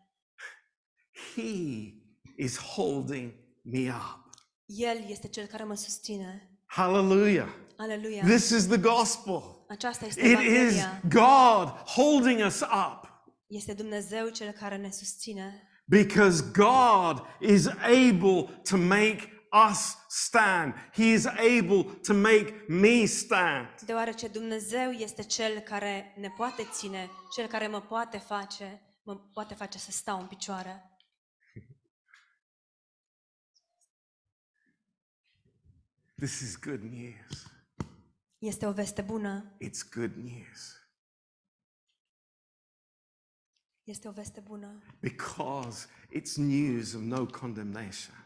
[SPEAKER 1] He is holding me up.
[SPEAKER 2] El este cel care mă susține.
[SPEAKER 1] Hallelujah.
[SPEAKER 2] Aleluia!
[SPEAKER 1] This is the gospel.
[SPEAKER 2] Aceasta este
[SPEAKER 1] It is
[SPEAKER 2] Evanghelia.
[SPEAKER 1] God holding us up
[SPEAKER 2] Este Dumnezeu cel care ne susține.
[SPEAKER 1] because God is able to make us stand. He is able to make me stand.
[SPEAKER 2] Deoarece Dumnezeu este cel care ne poate ține, cel care mă poate face, mă poate face să stau în picioare. [laughs]
[SPEAKER 1] This is good news.
[SPEAKER 2] Este o veste bună.
[SPEAKER 1] It's good news
[SPEAKER 2] Este o veste bună.
[SPEAKER 1] because it's news of no condemnation.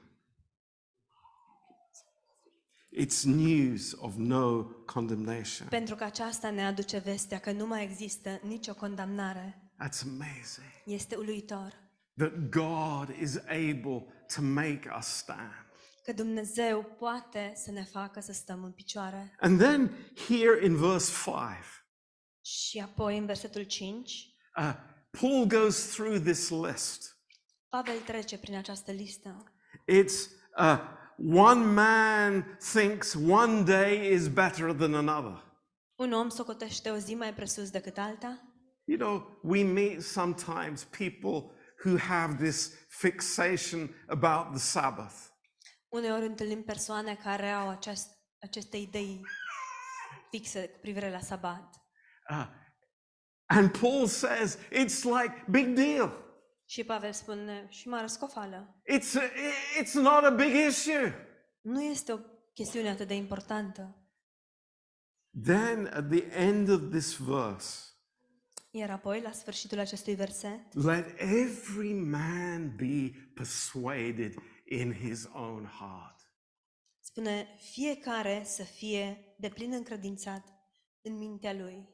[SPEAKER 1] It's news of no condemnation.
[SPEAKER 2] Pentru că aceasta ne aduce vestea că nu mai există nicio condamnare.
[SPEAKER 1] That's amazing.
[SPEAKER 2] Este uluitor
[SPEAKER 1] That God is able to make us stand.
[SPEAKER 2] că Dumnezeu poate să ne facă să stăm în picioare.
[SPEAKER 1] And then here in verse 5,
[SPEAKER 2] Și apoi în versetul 5,
[SPEAKER 1] uh, Paul goes through this list.
[SPEAKER 2] Pavel trece prin această listă.
[SPEAKER 1] It's uh, one man thinks one day is better than another.
[SPEAKER 2] Un om socotește o zi mai presus decât alta.
[SPEAKER 1] You know, we meet sometimes people who have this fixation about the Sabbath.
[SPEAKER 2] Uneori întâlnim persoane care au aceast, aceste idei fixe cu privire la sabat.
[SPEAKER 1] Uh, and Paul says it's like big deal.
[SPEAKER 2] Și Pavel spune, și mare scofală.
[SPEAKER 1] It's, a, it's not a big issue.
[SPEAKER 2] Nu este o chestiune atât de importantă.
[SPEAKER 1] Then at the end of this verse,
[SPEAKER 2] Iar apoi, la sfârșitul acestui verset,
[SPEAKER 1] let every man be persuaded in his own heart.
[SPEAKER 2] spune fiecare să fie de plin încredințat în mintea lui.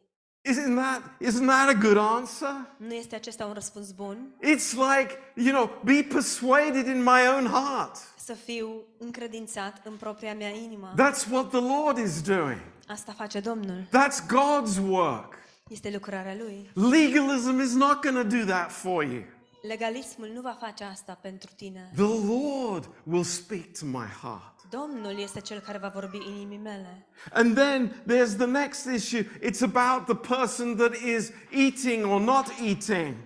[SPEAKER 1] Isn't that, isn't that a good answer?
[SPEAKER 2] Nu este acesta un răspuns bun?
[SPEAKER 1] It's like, you know, be persuaded in my own heart.
[SPEAKER 2] Să fiu încredințat în propria mea inimă.
[SPEAKER 1] That's what the Lord is doing.
[SPEAKER 2] Asta face Domnul.
[SPEAKER 1] That's God's work.
[SPEAKER 2] Este lucrarea Lui.
[SPEAKER 1] Legalism is not going to do that for you.
[SPEAKER 2] Legalismul nu va face asta pentru tine.
[SPEAKER 1] The Lord will speak to my heart.
[SPEAKER 2] Domnul este cel care va vorbi inimii mele.
[SPEAKER 1] And then there's the next issue. It's about the person that is eating or not eating.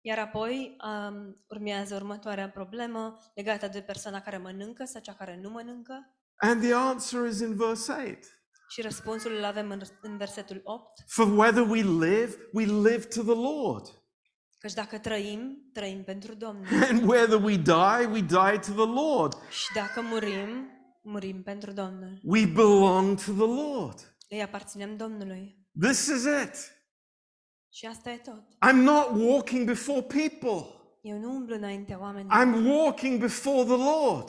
[SPEAKER 2] Iar apoi um, urmează următoarea problemă legată de persoana care mănâncă sau cea care nu mănâncă.
[SPEAKER 1] And the answer is in verse 8.
[SPEAKER 2] Și răspunsul îl avem în, în versetul 8.
[SPEAKER 1] For whether we live, we live to the Lord.
[SPEAKER 2] Căci dacă trăim, trăim pentru Domnul. [laughs]
[SPEAKER 1] And whether we die, we die to the Lord.
[SPEAKER 2] Și dacă murim, murim pentru Domnul.
[SPEAKER 1] We belong to the Lord.
[SPEAKER 2] Îi aparținem Domnului.
[SPEAKER 1] This is it.
[SPEAKER 2] Și asta e tot.
[SPEAKER 1] I'm not walking before people.
[SPEAKER 2] Eu nu umblu înaintea oamenilor.
[SPEAKER 1] I'm walking before the Lord.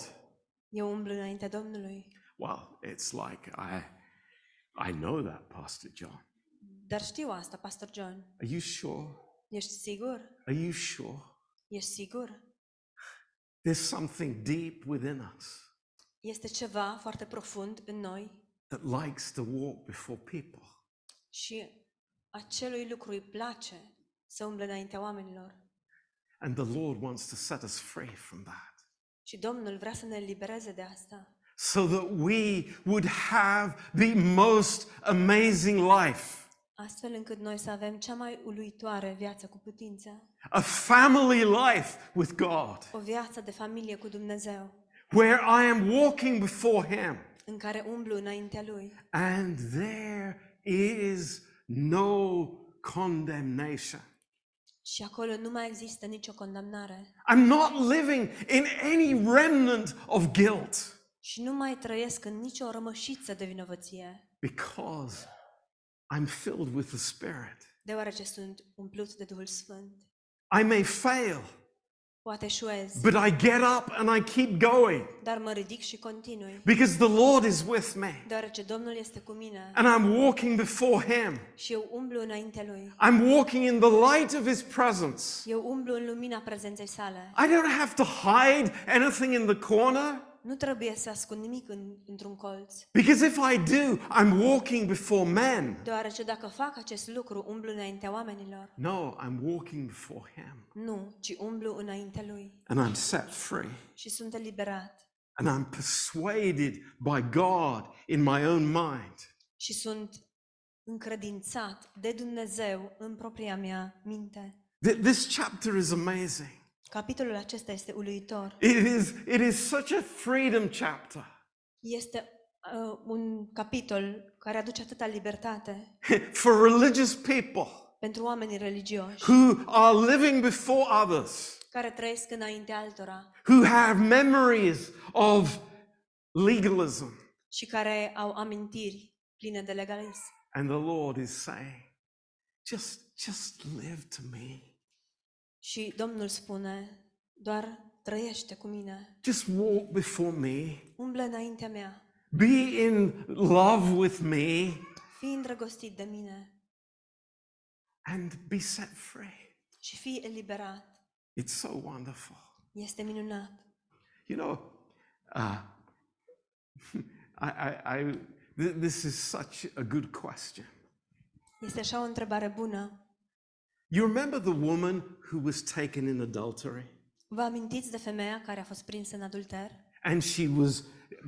[SPEAKER 2] Eu umblu înaintea Domnului.
[SPEAKER 1] Well, it's like I I know that, Pastor John.
[SPEAKER 2] Dar știu asta, Pastor John.
[SPEAKER 1] Are you sure?
[SPEAKER 2] Ești sigur?
[SPEAKER 1] Are you sure?
[SPEAKER 2] Ești sigur?
[SPEAKER 1] There's something deep within us
[SPEAKER 2] Este ceva foarte profund în noi
[SPEAKER 1] that likes to walk before people.
[SPEAKER 2] și acelui lucru îi place să umble înaintea oamenilor.
[SPEAKER 1] And the Lord wants to set us free from that.
[SPEAKER 2] Și Domnul vrea să ne elibereze de asta,
[SPEAKER 1] So that we would have the most amazing life.
[SPEAKER 2] astfel încât noi să avem cea mai uluitoare viață cu putință,
[SPEAKER 1] A family life with God.
[SPEAKER 2] o viață de familie cu Dumnezeu,
[SPEAKER 1] Where I am walking before Him.
[SPEAKER 2] în care umblu înaintea Lui
[SPEAKER 1] And there is no condemnation.
[SPEAKER 2] și acolo nu mai există nicio condamnare
[SPEAKER 1] I'm not living in any remnant of guilt
[SPEAKER 2] și nu mai trăiesc în nicio rămășiță de vinovăție,
[SPEAKER 1] because I'm filled with the Spirit.
[SPEAKER 2] deoarece sunt umplut de Duhul Sfânt.
[SPEAKER 1] I may fail,
[SPEAKER 2] Poate eșuez,
[SPEAKER 1] but I get up and I keep going
[SPEAKER 2] dar mă ridic și continui,
[SPEAKER 1] because the Lord is with me
[SPEAKER 2] deoarece Domnul este cu mine
[SPEAKER 1] and I'm walking before Him.
[SPEAKER 2] și eu umblu înaintea Lui.
[SPEAKER 1] I'm walking in the light of His presence.
[SPEAKER 2] Eu umblu în lumina prezenței sale.
[SPEAKER 1] I don't have to hide anything in the corner
[SPEAKER 2] Nu trebuie să ascund nimic în, într-un colț,
[SPEAKER 1] because if I do, I'm walking before men.
[SPEAKER 2] deoarece dacă fac acest lucru, umblu înaintea oamenilor.
[SPEAKER 1] No, I'm walking before Him
[SPEAKER 2] Nu, ci umblu înaintea Lui
[SPEAKER 1] and I'm set free.
[SPEAKER 2] și sunt eliberat
[SPEAKER 1] And I'm persuaded by God in my own mind.
[SPEAKER 2] și sunt încredințat de Dumnezeu în propria mea minte.
[SPEAKER 1] Th- This chapter is amazing.
[SPEAKER 2] Capitolul acesta este uluitor.
[SPEAKER 1] It is, it is such a freedom chapter.
[SPEAKER 2] Este uh, un capitol care aduce atâta libertate [laughs]
[SPEAKER 1] for religious people
[SPEAKER 2] pentru oamenii religioși
[SPEAKER 1] who are living before others,
[SPEAKER 2] care trăiesc înaintea altora
[SPEAKER 1] who have memories of legalism.
[SPEAKER 2] și care au amintiri pline de legalism.
[SPEAKER 1] And the Lord is saying, just, just live to me.
[SPEAKER 2] Și Domnul spune, doar trăiește cu mine,
[SPEAKER 1] Just walk before me.
[SPEAKER 2] umblă înaintea mea,
[SPEAKER 1] Be in love with me
[SPEAKER 2] fii îndrăgostit de mine
[SPEAKER 1] and be set free.
[SPEAKER 2] și fii eliberat.
[SPEAKER 1] It's so wonderful.
[SPEAKER 2] Este minunat.
[SPEAKER 1] You know, uh, [laughs] I, I, I, th- this is such a good question.
[SPEAKER 2] Este așa o întrebare bună.
[SPEAKER 1] You remember the woman who was taken in adultery?
[SPEAKER 2] Vă amintiți de femeia care a fost prinsă în adulter?
[SPEAKER 1] And she was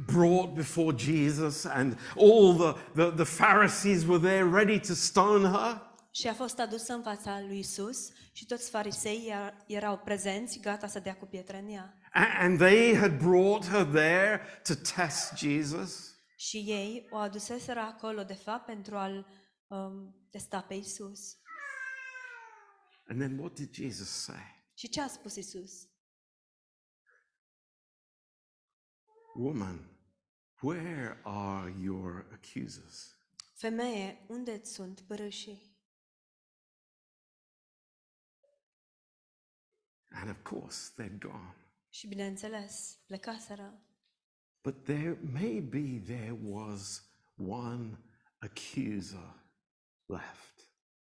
[SPEAKER 1] brought before Jesus, and all the, the, the Pharisees were there ready to stone her.
[SPEAKER 2] Și a fost adusă în fața lui Isus și toți farisei era- erau prezenți, gata să dea cu pietre în ea.
[SPEAKER 1] A- And they had brought her there to test Jesus.
[SPEAKER 2] Și ei o aduseseră acolo, de fapt, pentru a-l um, testa pe Isus.
[SPEAKER 1] And then what did Jesus say?
[SPEAKER 2] Și ce a spus Isus?
[SPEAKER 1] Woman, where are your accusers?
[SPEAKER 2] Femeie, unde sunt părâșii?
[SPEAKER 1] And of course, they're gone.
[SPEAKER 2] Și bineînțeles, plecaseră.
[SPEAKER 1] But there, maybe there was one accuser left.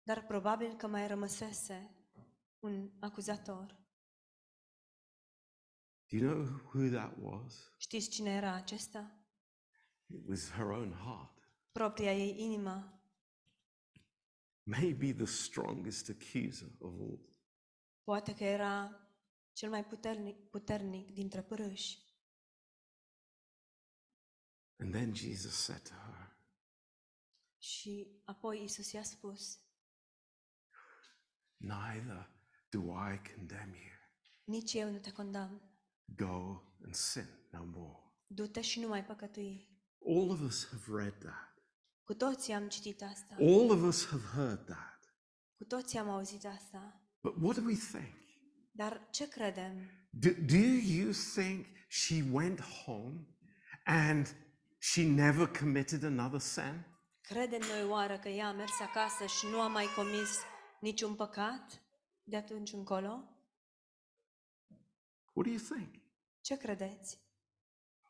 [SPEAKER 2] Dar probabil că mai rămăsese un acuzator.
[SPEAKER 1] Do you know who that was?
[SPEAKER 2] Știți cine era acesta?
[SPEAKER 1] It was her own heart.
[SPEAKER 2] Propria ei inimă.
[SPEAKER 1] Maybe the strongest accuser of all.
[SPEAKER 2] Poate că era cel mai puternic, puternic dintre părâși.
[SPEAKER 1] And then Jesus said to her,
[SPEAKER 2] Și apoi Isus i-a spus,
[SPEAKER 1] Neither do I condemn you.
[SPEAKER 2] nici eu nu te condamn.
[SPEAKER 1] Go and sin no more.
[SPEAKER 2] Du-te și nu mai păcătui.
[SPEAKER 1] All of us have read that.
[SPEAKER 2] Cu toții am citit asta.
[SPEAKER 1] All of us have heard that.
[SPEAKER 2] Cu toții am auzit asta.
[SPEAKER 1] But what do we think?
[SPEAKER 2] Dar ce credem?
[SPEAKER 1] Do, do you think she went home and she never committed another sin?
[SPEAKER 2] Credem noi oară că ea a mers acasă și nu a mai comis niciun păcat de atunci încolo?
[SPEAKER 1] What do you think?
[SPEAKER 2] Ce credeți?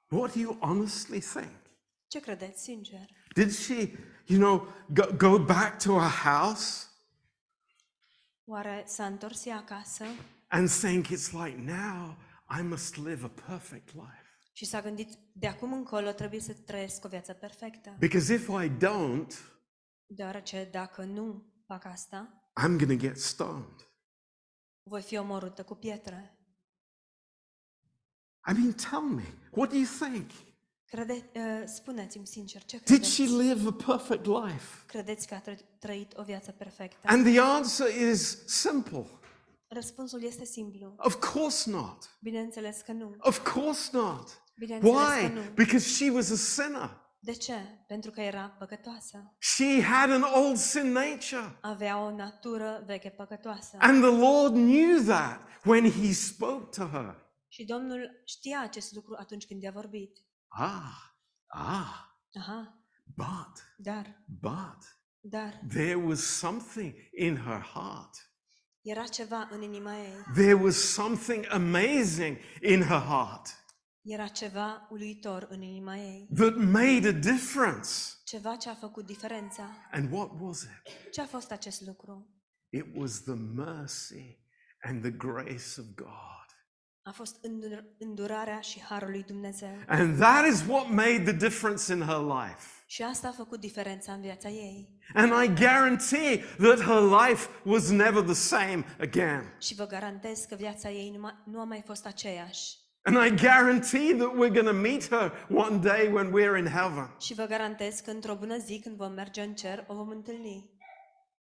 [SPEAKER 1] What do you honestly think?
[SPEAKER 2] Ce credeți, sincer?
[SPEAKER 1] Did she, you know, go, go back to her house
[SPEAKER 2] Oare s-a întors ea acasă
[SPEAKER 1] and think it's like now I must live a perfect life?
[SPEAKER 2] și s-a gândit, de acum încolo trebuie să trăiesc o viață perfectă?
[SPEAKER 1] Because if I don't,
[SPEAKER 2] Deoarece dacă nu fac asta,
[SPEAKER 1] I'm going to get stoned.
[SPEAKER 2] voi fi omorâtă cu pietre.
[SPEAKER 1] I mean, tell me, what do you think?
[SPEAKER 2] Crede, uh, spuneți-mi sincer, ce
[SPEAKER 1] Did she
[SPEAKER 2] credeți?
[SPEAKER 1] live a perfect life?
[SPEAKER 2] Credeți că a tră- trăit o viață perfectă?
[SPEAKER 1] And the answer is simple.
[SPEAKER 2] Răspunsul este simplu.
[SPEAKER 1] Of course not.
[SPEAKER 2] Bineînțeles că nu.
[SPEAKER 1] Of course not.
[SPEAKER 2] Bineînțeles
[SPEAKER 1] Why?
[SPEAKER 2] că nu.
[SPEAKER 1] Because she was a sinner.
[SPEAKER 2] De ce? Pentru că era păcătoasă.
[SPEAKER 1] She had an old sin nature.
[SPEAKER 2] Avea o natură veche păcătoasă.
[SPEAKER 1] And the Lord knew that when He spoke to her.
[SPEAKER 2] Și Domnul știa acest lucru atunci când i-a vorbit.
[SPEAKER 1] Ah, ah,
[SPEAKER 2] Aha,
[SPEAKER 1] but,
[SPEAKER 2] dar,
[SPEAKER 1] but,
[SPEAKER 2] dar,
[SPEAKER 1] there was something in her heart.
[SPEAKER 2] Era ceva în inima ei.
[SPEAKER 1] There was something amazing in her heart
[SPEAKER 2] Era ceva uluitor în inima ei.
[SPEAKER 1] that made a difference.
[SPEAKER 2] Ceva ce a făcut diferența.
[SPEAKER 1] And what was it?
[SPEAKER 2] Ce a fost acest lucru?
[SPEAKER 1] It was the mercy and the grace of God.
[SPEAKER 2] A fost îndur- îndurarea și harul lui Dumnezeu.
[SPEAKER 1] And that is what made the difference in her life.
[SPEAKER 2] Și asta a făcut diferența în viața ei.
[SPEAKER 1] And I guarantee that her life was never the same again.
[SPEAKER 2] Și vă garantez că viața ei nu, ma- nu a mai fost aceeași.
[SPEAKER 1] And I guarantee that we're going to meet her one day when we're in heaven.
[SPEAKER 2] Și vă garantez că într-o bună zi, când vom merge în cer, o vom întâlni.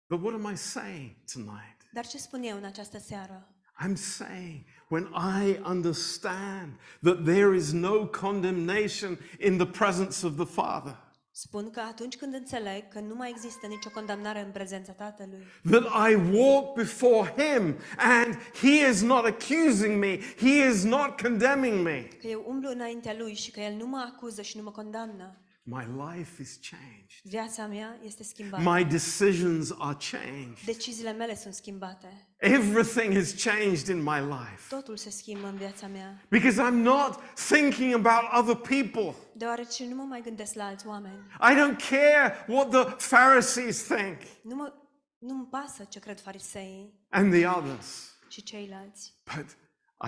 [SPEAKER 1] But what am I saying tonight?
[SPEAKER 2] Dar ce spun eu în această seară?
[SPEAKER 1] I'm saying when I understand that there is no condemnation in the presence of the Father,
[SPEAKER 2] Spun că atunci când înțeleg că nu mai există nicio condamnare în prezența Tatălui,
[SPEAKER 1] that I walk before Him and He is not accusing me, He is not condemning me,
[SPEAKER 2] că eu umblu înaintea Lui și că El nu mă acuză și nu mă condamnă,
[SPEAKER 1] my life is changed.
[SPEAKER 2] viața mea este schimbată.
[SPEAKER 1] My decisions are changed.
[SPEAKER 2] Deciziile mele sunt schimbate.
[SPEAKER 1] Everything has changed in my life
[SPEAKER 2] Totul se schimbă în viața mea,
[SPEAKER 1] because I'm not thinking about other people.
[SPEAKER 2] deoarece nu mă mai gândesc la alți oameni.
[SPEAKER 1] I don't care what the Pharisees think
[SPEAKER 2] Nu mă, nu-mi pasă ce cred fariseii
[SPEAKER 1] and the others,
[SPEAKER 2] și ceilalți,
[SPEAKER 1] but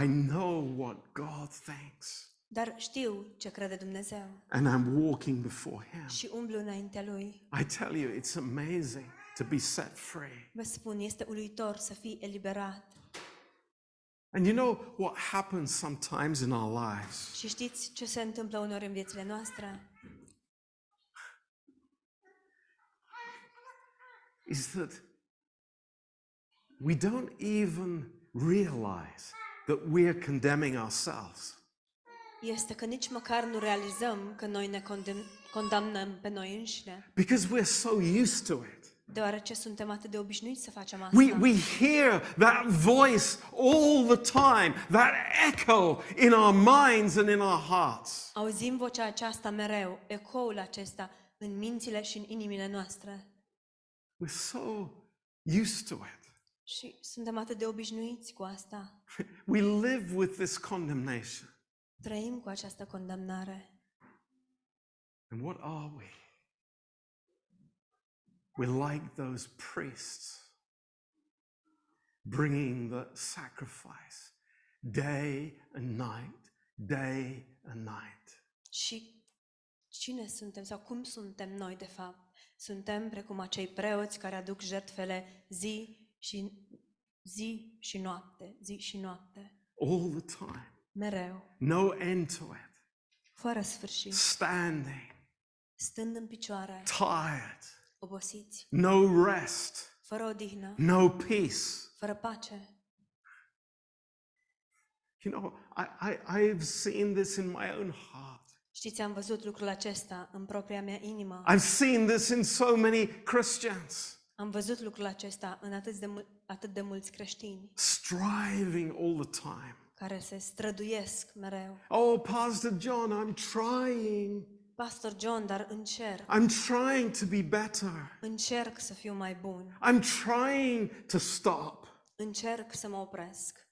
[SPEAKER 1] I know what God thinks
[SPEAKER 2] dar știu ce crede Dumnezeu
[SPEAKER 1] and I'm walking before Him.
[SPEAKER 2] și umblu înaintea Lui.
[SPEAKER 1] I tell you, it's amazing to be set free.
[SPEAKER 2] Vă spun, este uluitor să fii eliberat.
[SPEAKER 1] And you know what happens sometimes in our lives?
[SPEAKER 2] Și știți ce se întâmplă uneori în viețile noastre?
[SPEAKER 1] Is that we don't even realize that we're condemning ourselves.
[SPEAKER 2] Este că nici măcar nu realizăm că noi ne condem- condamnăm pe noi înșine,
[SPEAKER 1] because we're so used to it.
[SPEAKER 2] deoarece suntem atât de obișnuiți să facem asta.
[SPEAKER 1] We, we hear that voice all the time, that echo in our minds and in our hearts.
[SPEAKER 2] Auzim vocea aceasta mereu, ecoul acesta în mințile și în inimile noastre.
[SPEAKER 1] We're so used to it.
[SPEAKER 2] Și suntem atât de obișnuiți cu asta.
[SPEAKER 1] We live with this condemnation.
[SPEAKER 2] Trăim cu această condamnare.
[SPEAKER 1] And what are we? We're like those priests bringing the sacrifice day and night, day and night.
[SPEAKER 2] Și cine suntem sau cum suntem noi de fapt? Suntem precum acei preoți care aduc jertfele zi și zi și noapte, zi și noapte,
[SPEAKER 1] All the time.
[SPEAKER 2] Mereu,
[SPEAKER 1] No end to it.
[SPEAKER 2] fără sfârșit,
[SPEAKER 1] Standing,
[SPEAKER 2] stând în picioare,
[SPEAKER 1] tired,
[SPEAKER 2] obosiți,
[SPEAKER 1] no rest,
[SPEAKER 2] fără odihnă,
[SPEAKER 1] no peace.
[SPEAKER 2] fără pace.
[SPEAKER 1] You know, I, I, I've seen this in my own heart.
[SPEAKER 2] Știți, am văzut lucrul acesta în propria mea inimă.
[SPEAKER 1] I've seen this in so many Christians
[SPEAKER 2] Am văzut lucrul acesta în atât de, mul- atât de mulți creștini
[SPEAKER 1] striving all the time.
[SPEAKER 2] Care se străduiesc mereu.
[SPEAKER 1] Oh, Pastor John, I'm trying.
[SPEAKER 2] Pastor John, dar încerc,
[SPEAKER 1] I'm trying to be better.
[SPEAKER 2] încerc să fiu mai bun,
[SPEAKER 1] I'm trying to stop.
[SPEAKER 2] încerc să mă opresc.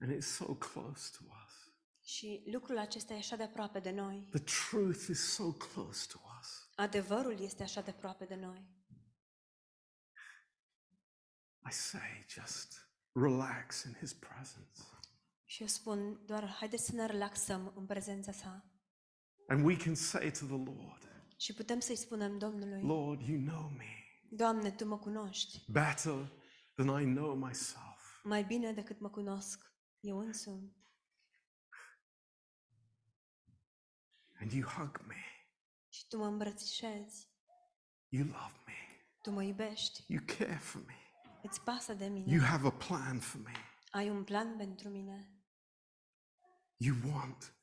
[SPEAKER 1] And it's so close to us.
[SPEAKER 2] Și lucrul acesta e așa de aproape de noi.
[SPEAKER 1] The truth is so close to us.
[SPEAKER 2] Adevărul este așa de aproape de noi.
[SPEAKER 1] I say, just relax in His presence.
[SPEAKER 2] Și eu spun doar, haideți să ne relaxăm în prezența sa.
[SPEAKER 1] And we can say to the Lord,
[SPEAKER 2] Și putem să-i spunem Domnului,
[SPEAKER 1] Lord, you know me
[SPEAKER 2] Doamne, Tu mă cunoști
[SPEAKER 1] better than I know myself.
[SPEAKER 2] mai bine decât mă cunosc eu însumi.
[SPEAKER 1] And you hug me.
[SPEAKER 2] Și Tu mă îmbrățișezi,
[SPEAKER 1] You love me.
[SPEAKER 2] Tu mă iubești,
[SPEAKER 1] You care for me.
[SPEAKER 2] îți pasă de mine,
[SPEAKER 1] You have a plan for me.
[SPEAKER 2] ai un plan pentru mine
[SPEAKER 1] You want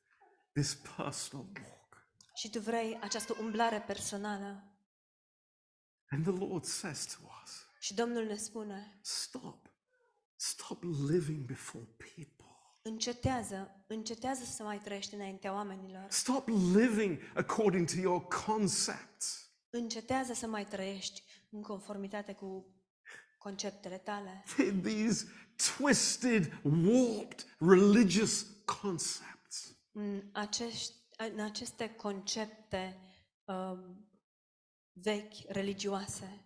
[SPEAKER 1] this personal walk.
[SPEAKER 2] și Tu vrei această umblare personală.
[SPEAKER 1] And the Lord says to us,
[SPEAKER 2] Și Domnul ne spune,
[SPEAKER 1] stop. Stop living before people.
[SPEAKER 2] încetează, încetează să mai trăiești înaintea oamenilor.
[SPEAKER 1] Stop living according to your concepts.
[SPEAKER 2] Încetează să mai trăiești în conformitate cu conceptele tale, [laughs]
[SPEAKER 1] These twisted, warped religious concepts.
[SPEAKER 2] în, acești, în aceste concepte um, vechi, religioase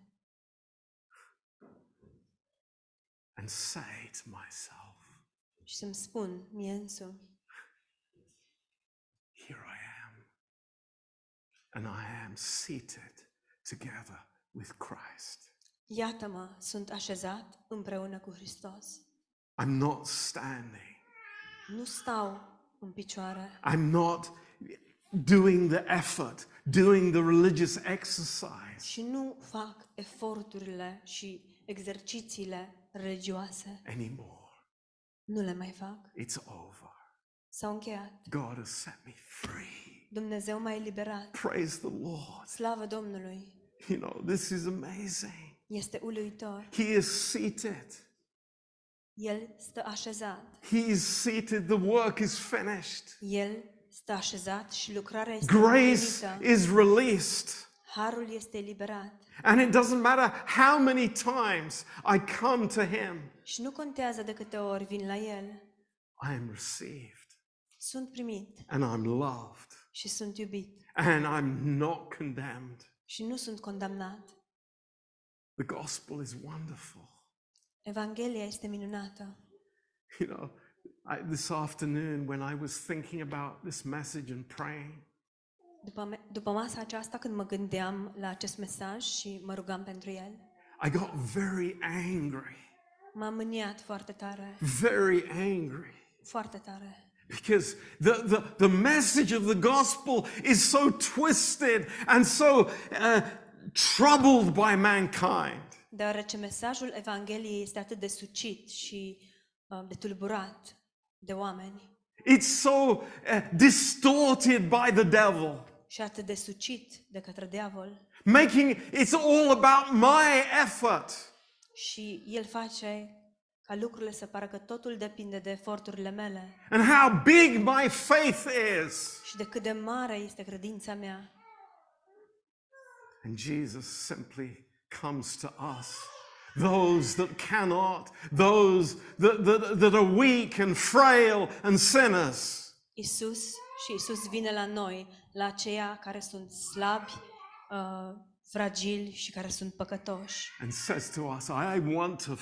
[SPEAKER 1] And say to myself,
[SPEAKER 2] și să-mi spun mie însumi,
[SPEAKER 1] Here I am. And I am seated together with Christ.
[SPEAKER 2] Iată-mă, sunt așezat împreună cu Hristos.
[SPEAKER 1] I'm not standing.
[SPEAKER 2] Nu stau în picioare,
[SPEAKER 1] I'm not doing the effort, doing the religious exercise.
[SPEAKER 2] și nu fac eforturile și exercițiile religioase.
[SPEAKER 1] anymore.
[SPEAKER 2] Nu le mai fac.
[SPEAKER 1] It's over.
[SPEAKER 2] S-au încheiat.
[SPEAKER 1] God has set me free.
[SPEAKER 2] Dumnezeu m-a eliberat.
[SPEAKER 1] Praise the Lord.
[SPEAKER 2] Slavă Domnului!
[SPEAKER 1] You know, this is amazing.
[SPEAKER 2] Este uluitor.
[SPEAKER 1] He is seated.
[SPEAKER 2] El stă așezat.
[SPEAKER 1] He is seated. The work is finished.
[SPEAKER 2] El stă așezat și lucrarea este
[SPEAKER 1] Grace
[SPEAKER 2] împlinită.
[SPEAKER 1] is released.
[SPEAKER 2] Harul este eliberat.
[SPEAKER 1] And it doesn't matter how many times I come to Him,
[SPEAKER 2] Și nu contează de câte ori vin la El.
[SPEAKER 1] I am received
[SPEAKER 2] Sunt primit
[SPEAKER 1] and I'm loved
[SPEAKER 2] și sunt iubit.
[SPEAKER 1] and I'm not condemned.
[SPEAKER 2] Și nu sunt condamnat.
[SPEAKER 1] The gospel is wonderful.
[SPEAKER 2] Evanghelia este minunată.
[SPEAKER 1] You know, I, this afternoon when I was thinking about this message and praying,
[SPEAKER 2] După, după masa aceasta, când mă gândeam la acest mesaj și mă rugam pentru el,
[SPEAKER 1] I got very angry,
[SPEAKER 2] m-am mâniat foarte tare,
[SPEAKER 1] very angry.
[SPEAKER 2] foarte tare.
[SPEAKER 1] Because the, the, the message of the gospel is so twisted and so uh, troubled by mankind.
[SPEAKER 2] Deoarece mesajul Evangheliei este atât de sucit și uh, de tulburat de oameni
[SPEAKER 1] It's so uh, distorted by the devil,
[SPEAKER 2] și atât de sucit de către diavol
[SPEAKER 1] making it's all about my effort.
[SPEAKER 2] și el face ca lucrurile să pară că totul depinde de eforturile mele
[SPEAKER 1] and how big my faith is.
[SPEAKER 2] și de cât de mare este credința mea.
[SPEAKER 1] And Jesus simply comes to us, those that cannot, those that, that, that are weak and frail and sinners.
[SPEAKER 2] Isus și Isus vine la noi, la aceia care sunt slabi, uh, fragili și care sunt păcătoși.
[SPEAKER 1] And says to us, I want to,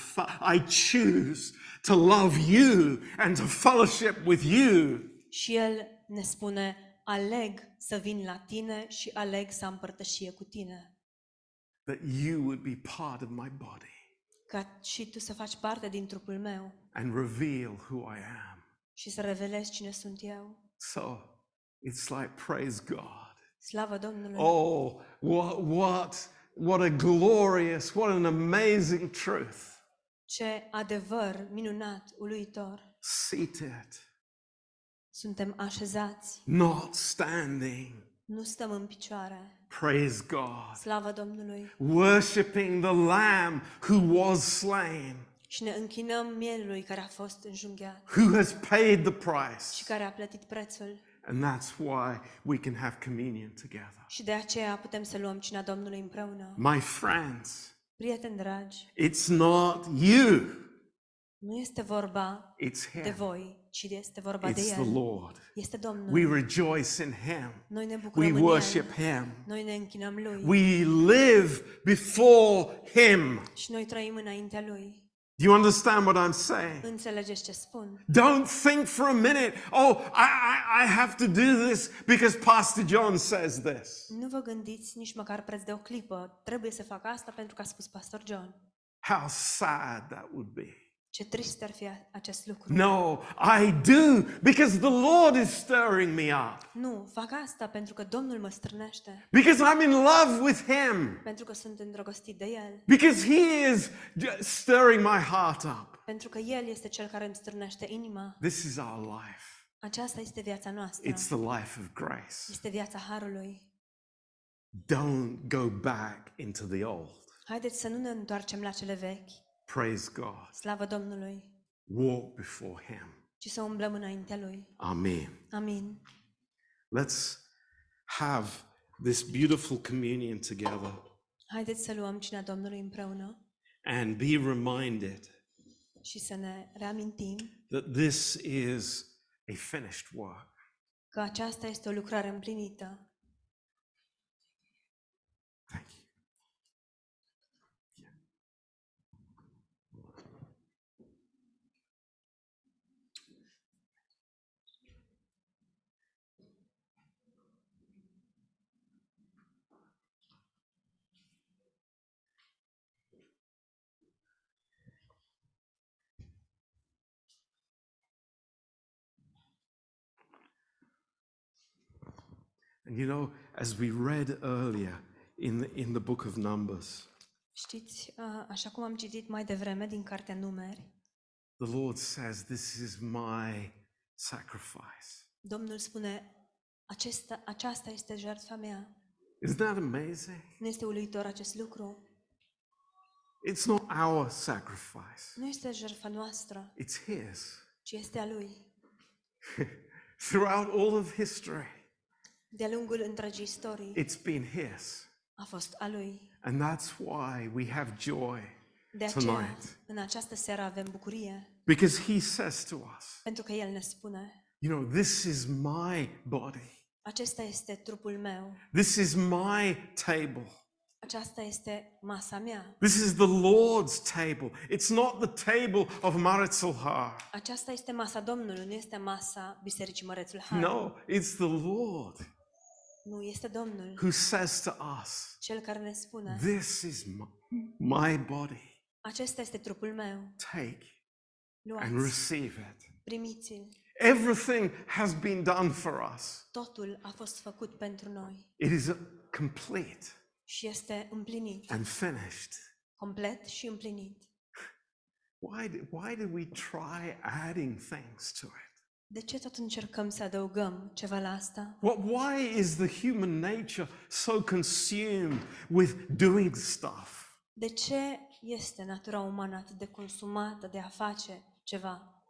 [SPEAKER 1] I choose to love you and to fellowship with you.
[SPEAKER 2] Și El ne spune, aleg să vin la tine și aleg să am părtășie cu tine.
[SPEAKER 1] That you would be part of my body
[SPEAKER 2] Ca și tu să faci parte din trupul meu
[SPEAKER 1] and reveal who I am.
[SPEAKER 2] și să revelezi cine sunt eu.
[SPEAKER 1] So it's like, praise God.
[SPEAKER 2] Slavă Domnului!
[SPEAKER 1] Oh, what, what, what a glorious, what an amazing truth.
[SPEAKER 2] Ce adevăr minunat, uluitor!
[SPEAKER 1] Seated,
[SPEAKER 2] Suntem așezați,
[SPEAKER 1] not standing.
[SPEAKER 2] nu stăm în picioare.
[SPEAKER 1] Praise God.
[SPEAKER 2] Slavă Domnului!
[SPEAKER 1] Worshipping the Lamb who was slain,
[SPEAKER 2] Și ne închinăm mielului care a fost înjunghiat
[SPEAKER 1] who has paid the
[SPEAKER 2] și
[SPEAKER 1] price.
[SPEAKER 2] care a plătit prețul.
[SPEAKER 1] And that's why we can have communion together.
[SPEAKER 2] Și de aceea putem să luăm cina Domnului împreună.
[SPEAKER 1] My friends,
[SPEAKER 2] Prieteni dragi,
[SPEAKER 1] it's not you,
[SPEAKER 2] nu este vorba
[SPEAKER 1] it's
[SPEAKER 2] de
[SPEAKER 1] Him.
[SPEAKER 2] voi, ci este vorba de
[SPEAKER 1] It's the
[SPEAKER 2] El.
[SPEAKER 1] Lord.
[SPEAKER 2] Este Domnul.
[SPEAKER 1] We rejoice in Him.
[SPEAKER 2] Noi ne
[SPEAKER 1] We
[SPEAKER 2] bucurăm în
[SPEAKER 1] worship
[SPEAKER 2] El.
[SPEAKER 1] Him.
[SPEAKER 2] Noi ne închinăm Lui.
[SPEAKER 1] We live before Him.
[SPEAKER 2] Și noi trăim înaintea Lui.
[SPEAKER 1] Do you understand what I'm saying?
[SPEAKER 2] Înțelegeți ce spun?
[SPEAKER 1] Don't think for a minute, oh, I, I, I have to do this because Pastor John says this.
[SPEAKER 2] Nu vă gândiți nici măcar preț de o clipă. Trebuie să fac asta pentru că a spus Pastor John.
[SPEAKER 1] How sad that would be.
[SPEAKER 2] Ce trist ar fi acest lucru.
[SPEAKER 1] No, I do because the Lord is stirring me up.
[SPEAKER 2] Nu, fac asta pentru că Domnul mă strânește.
[SPEAKER 1] Because I'm in love with Him.
[SPEAKER 2] Pentru că sunt îndrăgostit de El.
[SPEAKER 1] Because He is j- stirring my heart up.
[SPEAKER 2] Pentru că El este Cel care îmi strânește inima.
[SPEAKER 1] This is our life.
[SPEAKER 2] Aceasta este viața noastră.
[SPEAKER 1] It's the life of grace.
[SPEAKER 2] Este viața Harului.
[SPEAKER 1] Don't go back into the old.
[SPEAKER 2] Haideți să nu ne întoarcem la cele vechi,
[SPEAKER 1] Praise God.
[SPEAKER 2] slavă Domnului,
[SPEAKER 1] Walk before Him.
[SPEAKER 2] ci să umblăm înaintea Lui.
[SPEAKER 1] Amen.
[SPEAKER 2] Amin.
[SPEAKER 1] Let's have this beautiful communion together.
[SPEAKER 2] Haideți să luăm cina Domnului împreună.
[SPEAKER 1] and be reminded
[SPEAKER 2] și să ne reamintim
[SPEAKER 1] that this is a finished work.
[SPEAKER 2] că aceasta este o lucrare împlinită.
[SPEAKER 1] Thank you. And you know, as we read earlier in the, in the book of Numbers,
[SPEAKER 2] Știți, a, așa cum am citit mai devreme din Cartea Numeri,
[SPEAKER 1] the Lord says, This is my sacrifice.
[SPEAKER 2] Domnul spune, acesta, aceasta este jertfa mea.
[SPEAKER 1] Isn't that amazing?
[SPEAKER 2] Nu este uluitor acest lucru?
[SPEAKER 1] It's not our sacrifice,
[SPEAKER 2] Nu este jertfa noastră,
[SPEAKER 1] it's His.
[SPEAKER 2] ci este a Lui. [laughs]
[SPEAKER 1] Throughout all of history,
[SPEAKER 2] De-a lungul întregii istorii
[SPEAKER 1] it's been His.
[SPEAKER 2] a fost a Lui.
[SPEAKER 1] And that's why we have joy
[SPEAKER 2] De aceea,
[SPEAKER 1] tonight.
[SPEAKER 2] în această seară avem bucurie,
[SPEAKER 1] Because He says to us,
[SPEAKER 2] pentru că El ne spune,
[SPEAKER 1] You know, this is my body,
[SPEAKER 2] acesta este trupul meu,
[SPEAKER 1] this is my table.
[SPEAKER 2] aceasta este masa mea,
[SPEAKER 1] This is the Lord's table. It's not the table of Maritzulhar.
[SPEAKER 2] aceasta este masa Domnului, nu este masa Bisericii Mărețul Har.
[SPEAKER 1] No, it's the Lord
[SPEAKER 2] Nu, este Domnul,
[SPEAKER 1] who says to us,
[SPEAKER 2] Cel care ne spune,
[SPEAKER 1] This is my, my body.
[SPEAKER 2] acesta este trupul meu,
[SPEAKER 1] Take and
[SPEAKER 2] luați,
[SPEAKER 1] receive it.
[SPEAKER 2] primiți-l.
[SPEAKER 1] Everything has been done for us.
[SPEAKER 2] Totul a fost făcut pentru noi
[SPEAKER 1] It is complete
[SPEAKER 2] și este împlinit,
[SPEAKER 1] and finished.
[SPEAKER 2] complet și împlinit.
[SPEAKER 1] Why do, why do we try adding things to it?
[SPEAKER 2] De ce tot încercăm să adăugăm ceva la asta?
[SPEAKER 1] What, why is the human nature so consumed with doing stuff?
[SPEAKER 2] De ce este natura umană atât de consumată de a face ceva,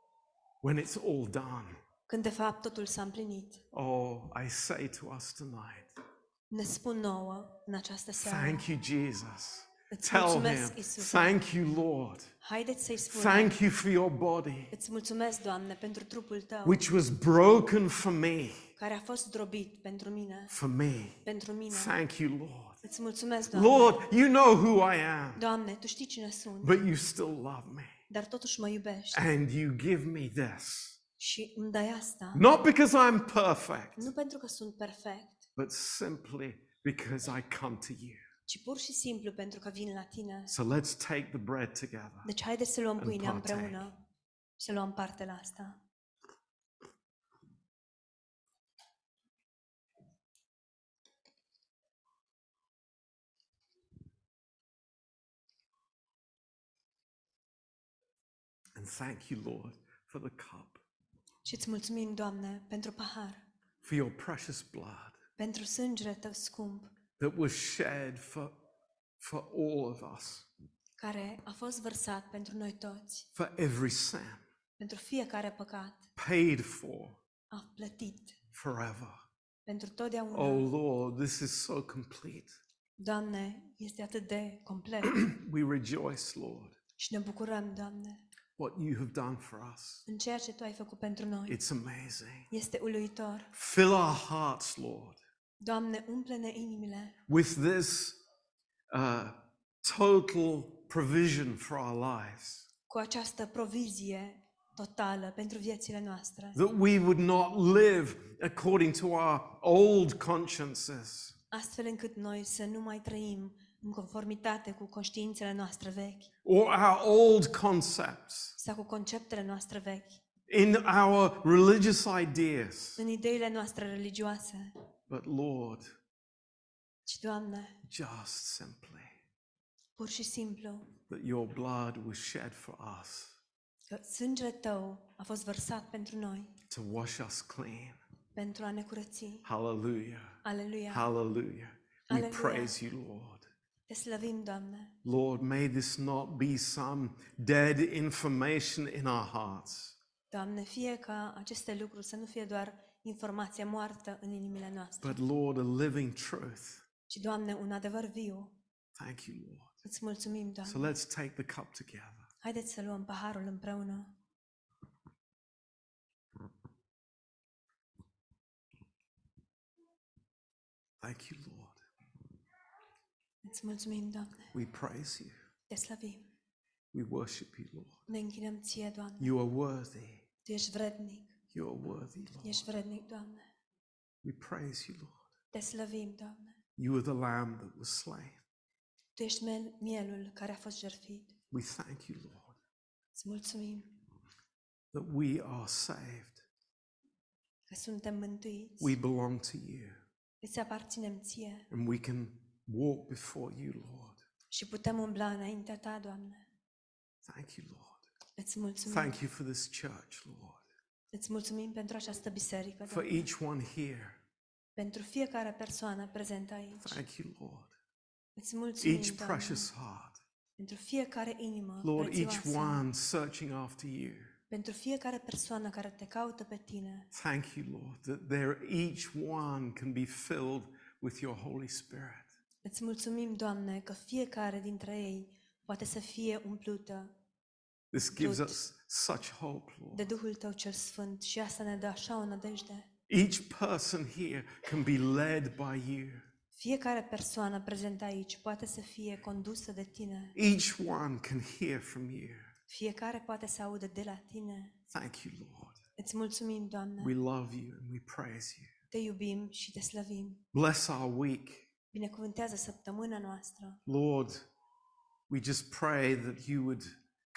[SPEAKER 1] when it's all done.
[SPEAKER 2] când de fapt totul s-a împlinit?
[SPEAKER 1] Oh, I say to us tonight,
[SPEAKER 2] Ne spun nouă în această seară.
[SPEAKER 1] thank you, Jesus.
[SPEAKER 2] Îți
[SPEAKER 1] Tell
[SPEAKER 2] mulțumesc,
[SPEAKER 1] him,
[SPEAKER 2] Iisuse.
[SPEAKER 1] thank you, Lord.
[SPEAKER 2] Haideți să-i spunem.
[SPEAKER 1] Thank you for your body,
[SPEAKER 2] Îți mulțumesc, Doamne, pentru trupul Tău,
[SPEAKER 1] which was broken for me,
[SPEAKER 2] care a fost drobit pentru mine,
[SPEAKER 1] for me.
[SPEAKER 2] pentru mine.
[SPEAKER 1] Thank you, Lord.
[SPEAKER 2] Îți mulțumesc, Doamne.
[SPEAKER 1] Lord, you know who I am,
[SPEAKER 2] Doamne, Tu știi cine sunt,
[SPEAKER 1] but you still love me.
[SPEAKER 2] dar totuși mă iubești
[SPEAKER 1] And you give me this.
[SPEAKER 2] și îmi dai asta.
[SPEAKER 1] Not because I'm perfect,
[SPEAKER 2] Nu pentru că sunt perfect,
[SPEAKER 1] but simply because I come to you.
[SPEAKER 2] Ci pur și simplu pentru că vin la Tine.
[SPEAKER 1] So let's take the bread together.
[SPEAKER 2] Deci haideți să luăm pâinea
[SPEAKER 1] partake.
[SPEAKER 2] împreună și să luăm parte la asta.
[SPEAKER 1] And thank you, Lord, for the cup,
[SPEAKER 2] Și îți mulțumim, Doamne, pentru pahar,
[SPEAKER 1] for your precious blood
[SPEAKER 2] pentru sângele Tău scump,
[SPEAKER 1] that was shed for, for all of us,
[SPEAKER 2] care a fost vărsat pentru noi toți,
[SPEAKER 1] for every sin,
[SPEAKER 2] pentru fiecare păcat,
[SPEAKER 1] paid for
[SPEAKER 2] a plătit
[SPEAKER 1] forever.
[SPEAKER 2] pentru totdeauna.
[SPEAKER 1] Oh, Lord, this is so complete.
[SPEAKER 2] Doamne, este atât de complet [clears throat]
[SPEAKER 1] We rejoice, Lord,
[SPEAKER 2] și ne bucurăm, Doamne,
[SPEAKER 1] what you have done for us.
[SPEAKER 2] în ceea ce Tu ai făcut pentru noi.
[SPEAKER 1] It's amazing.
[SPEAKER 2] Este uluitor.
[SPEAKER 1] Fill our hearts, Lord,
[SPEAKER 2] Doamne, umple-ne inimile.
[SPEAKER 1] With this uh, total provision for our lives.
[SPEAKER 2] cu această provizie totală pentru viețile noastre,
[SPEAKER 1] that we would not live according to our old consciences,
[SPEAKER 2] astfel încât noi să nu mai trăim în conformitate cu conștiințele noastre vechi.
[SPEAKER 1] Or our old concepts,
[SPEAKER 2] sau cu conceptele noastre vechi,
[SPEAKER 1] in our religious ideas.
[SPEAKER 2] în ideile noastre religioase,
[SPEAKER 1] But Lord,
[SPEAKER 2] ci, Doamne,
[SPEAKER 1] just simply
[SPEAKER 2] pur și simplu,
[SPEAKER 1] that your blood was shed for us
[SPEAKER 2] că sângele Tău a fost vărsat pentru noi,
[SPEAKER 1] to wash us clean.
[SPEAKER 2] pentru a ne curăți.
[SPEAKER 1] Hallelujah.
[SPEAKER 2] Aleluia!
[SPEAKER 1] Hallelujah. We
[SPEAKER 2] Hallelujah.
[SPEAKER 1] praise you, Lord.
[SPEAKER 2] Te slăvim, Doamne!
[SPEAKER 1] Lord, may this not be some dead information in our hearts,
[SPEAKER 2] Doamne, fie ca aceste lucruri să nu fie doar informație moartă în inimile noastre,
[SPEAKER 1] but Lord, a living truth.
[SPEAKER 2] ci, Doamne, un adevăr viu.
[SPEAKER 1] Thank you, Lord.
[SPEAKER 2] Îți mulțumim,
[SPEAKER 1] So
[SPEAKER 2] Doamne.
[SPEAKER 1] let's take the cup together.
[SPEAKER 2] Haideți să luăm paharul împreună.
[SPEAKER 1] Thank you, Lord.
[SPEAKER 2] Îți mulțumim, Doamne.
[SPEAKER 1] We praise you.
[SPEAKER 2] Te slăvim.
[SPEAKER 1] We worship you, Lord.
[SPEAKER 2] Ne închinăm ție, Doamne.
[SPEAKER 1] You are worthy.
[SPEAKER 2] Tu ești vrednic.
[SPEAKER 1] You are worthy, Lord.
[SPEAKER 2] Ești vrednic, Doamne.
[SPEAKER 1] We praise you, Lord.
[SPEAKER 2] Te slăvim, Doamne.
[SPEAKER 1] You are the lamb that was slain.
[SPEAKER 2] Tu ești mel- mielul care a fost jertfit.
[SPEAKER 1] We thank you, Lord,
[SPEAKER 2] Îți mulțumim
[SPEAKER 1] that we are saved.
[SPEAKER 2] că suntem mântuiți.
[SPEAKER 1] We belong to you.
[SPEAKER 2] Îți aparținem ție
[SPEAKER 1] And we can walk before you, Lord.
[SPEAKER 2] și putem umbla înaintea ta, Doamne.
[SPEAKER 1] Thank you, Lord.
[SPEAKER 2] Îți mulțumim.
[SPEAKER 1] Thank you for this church, Lord.
[SPEAKER 2] Îți mulțumim pentru această biserică,
[SPEAKER 1] For
[SPEAKER 2] Doamne.
[SPEAKER 1] each one here.
[SPEAKER 2] Pentru fiecare persoană prezentă aici.
[SPEAKER 1] Thank you, Lord.
[SPEAKER 2] Îți mulțumim,
[SPEAKER 1] Each
[SPEAKER 2] Doamne,
[SPEAKER 1] precious heart.
[SPEAKER 2] pentru fiecare inimă
[SPEAKER 1] Lord, each
[SPEAKER 2] prețioasă,
[SPEAKER 1] one searching after you.
[SPEAKER 2] pentru fiecare persoană care te caută pe tine.
[SPEAKER 1] Thank you, Lord, that there each one can be filled with your Holy Spirit.
[SPEAKER 2] Îți mulțumim, Doamne, că fiecare dintre ei poate să fie umplută
[SPEAKER 1] This gives
[SPEAKER 2] Lord.
[SPEAKER 1] us such hope,
[SPEAKER 2] de
[SPEAKER 1] Lord.
[SPEAKER 2] Duhul Tău cel Sfânt și asta ne dă așa o nădejde.
[SPEAKER 1] Each person here can be led by you.
[SPEAKER 2] Fiecare persoană prezentă aici poate să fie condusă de Tine.
[SPEAKER 1] Each one can hear from you.
[SPEAKER 2] Fiecare poate să audă de la Tine.
[SPEAKER 1] Thank you, Lord.
[SPEAKER 2] Îți mulțumim, Doamne.
[SPEAKER 1] We love you and we praise you.
[SPEAKER 2] Te iubim și te slăvim.
[SPEAKER 1] Bless our week.
[SPEAKER 2] Binecuvântează săptămâna noastră.
[SPEAKER 1] Lord, we just pray that you would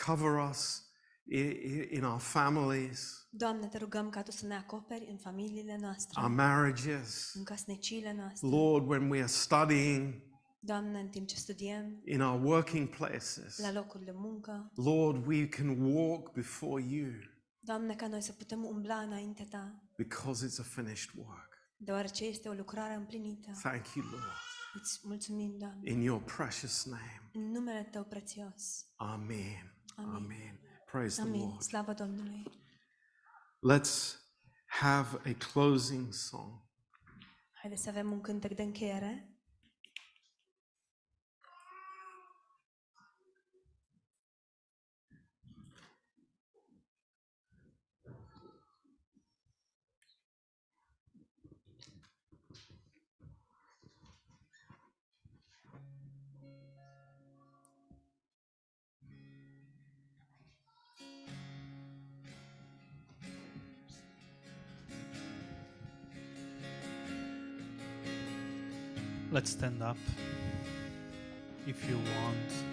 [SPEAKER 1] cover us i- i- in our families,
[SPEAKER 2] Doamne, te rugăm ca Tu să ne acoperi în familiile noastre,
[SPEAKER 1] our marriages.
[SPEAKER 2] în casneciile noastre.
[SPEAKER 1] Lord, when we are studying
[SPEAKER 2] Doamne, în timp ce studiem,
[SPEAKER 1] in our working places,
[SPEAKER 2] la locul de muncă,
[SPEAKER 1] Lord, we can walk before you
[SPEAKER 2] Doamne, ca noi să putem umbla înainte Ta,
[SPEAKER 1] because it's a finished work.
[SPEAKER 2] deoarece este o lucrare împlinită.
[SPEAKER 1] Thank you, Lord.
[SPEAKER 2] Îți mulțumim, Doamne,
[SPEAKER 1] In your precious name.
[SPEAKER 2] în numele Tău prețios.
[SPEAKER 1] Amen.
[SPEAKER 2] Amen.
[SPEAKER 1] Amen. Praise the
[SPEAKER 2] Amin.
[SPEAKER 1] Lord.
[SPEAKER 2] Slavă Domnului.
[SPEAKER 1] Let's have a closing song.
[SPEAKER 2] Haideți să avem un cântec de încheiere.
[SPEAKER 3] Let's stand up if you want.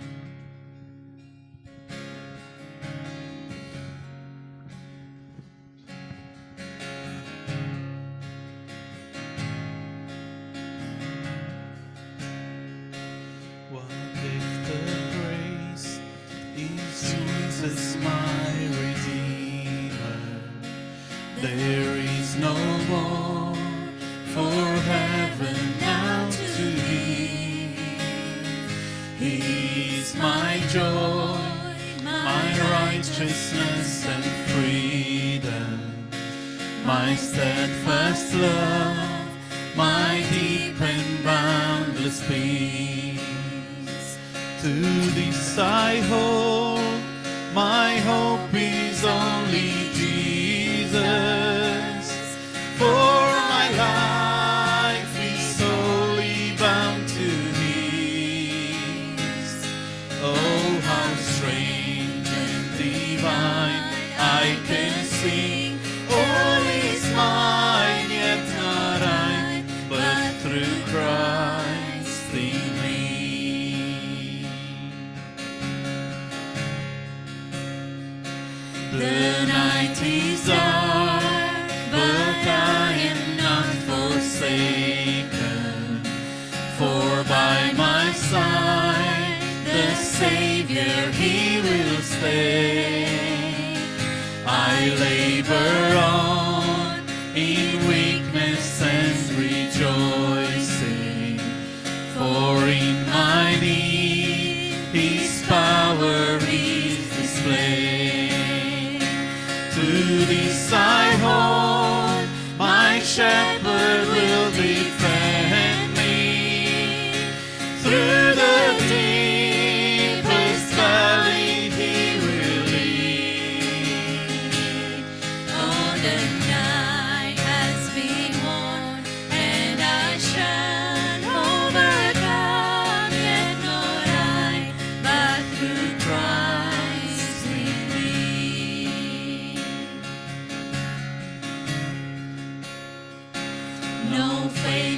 [SPEAKER 3] Steadfast love,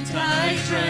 [SPEAKER 3] my dream.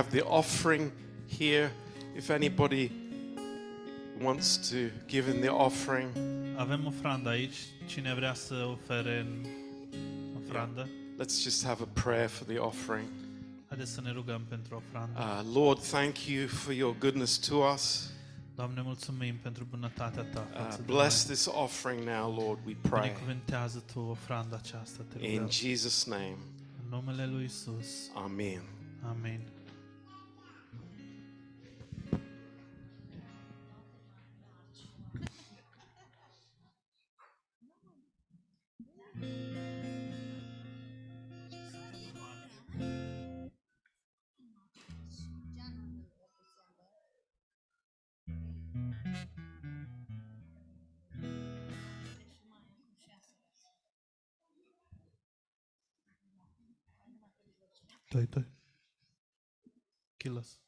[SPEAKER 3] have the offering here. If anybody wants to give in the offering.
[SPEAKER 1] Avem aici. Cine vrea să ofere? Yeah.
[SPEAKER 3] Let's just have a prayer for the offering.
[SPEAKER 1] Să ne rugăm.
[SPEAKER 3] Uh, Lord, thank you for your goodness to us.
[SPEAKER 1] Doamne, mulțumim pentru bunătatea ta.
[SPEAKER 3] Uh, bless this offering now, Lord, we pray.
[SPEAKER 1] Tu ofranda aceasta, te rugăm.
[SPEAKER 3] In Jesus name.
[SPEAKER 1] În numele lui Isus.
[SPEAKER 3] Amen.
[SPEAKER 1] Amen. Toi, toi. Kilas.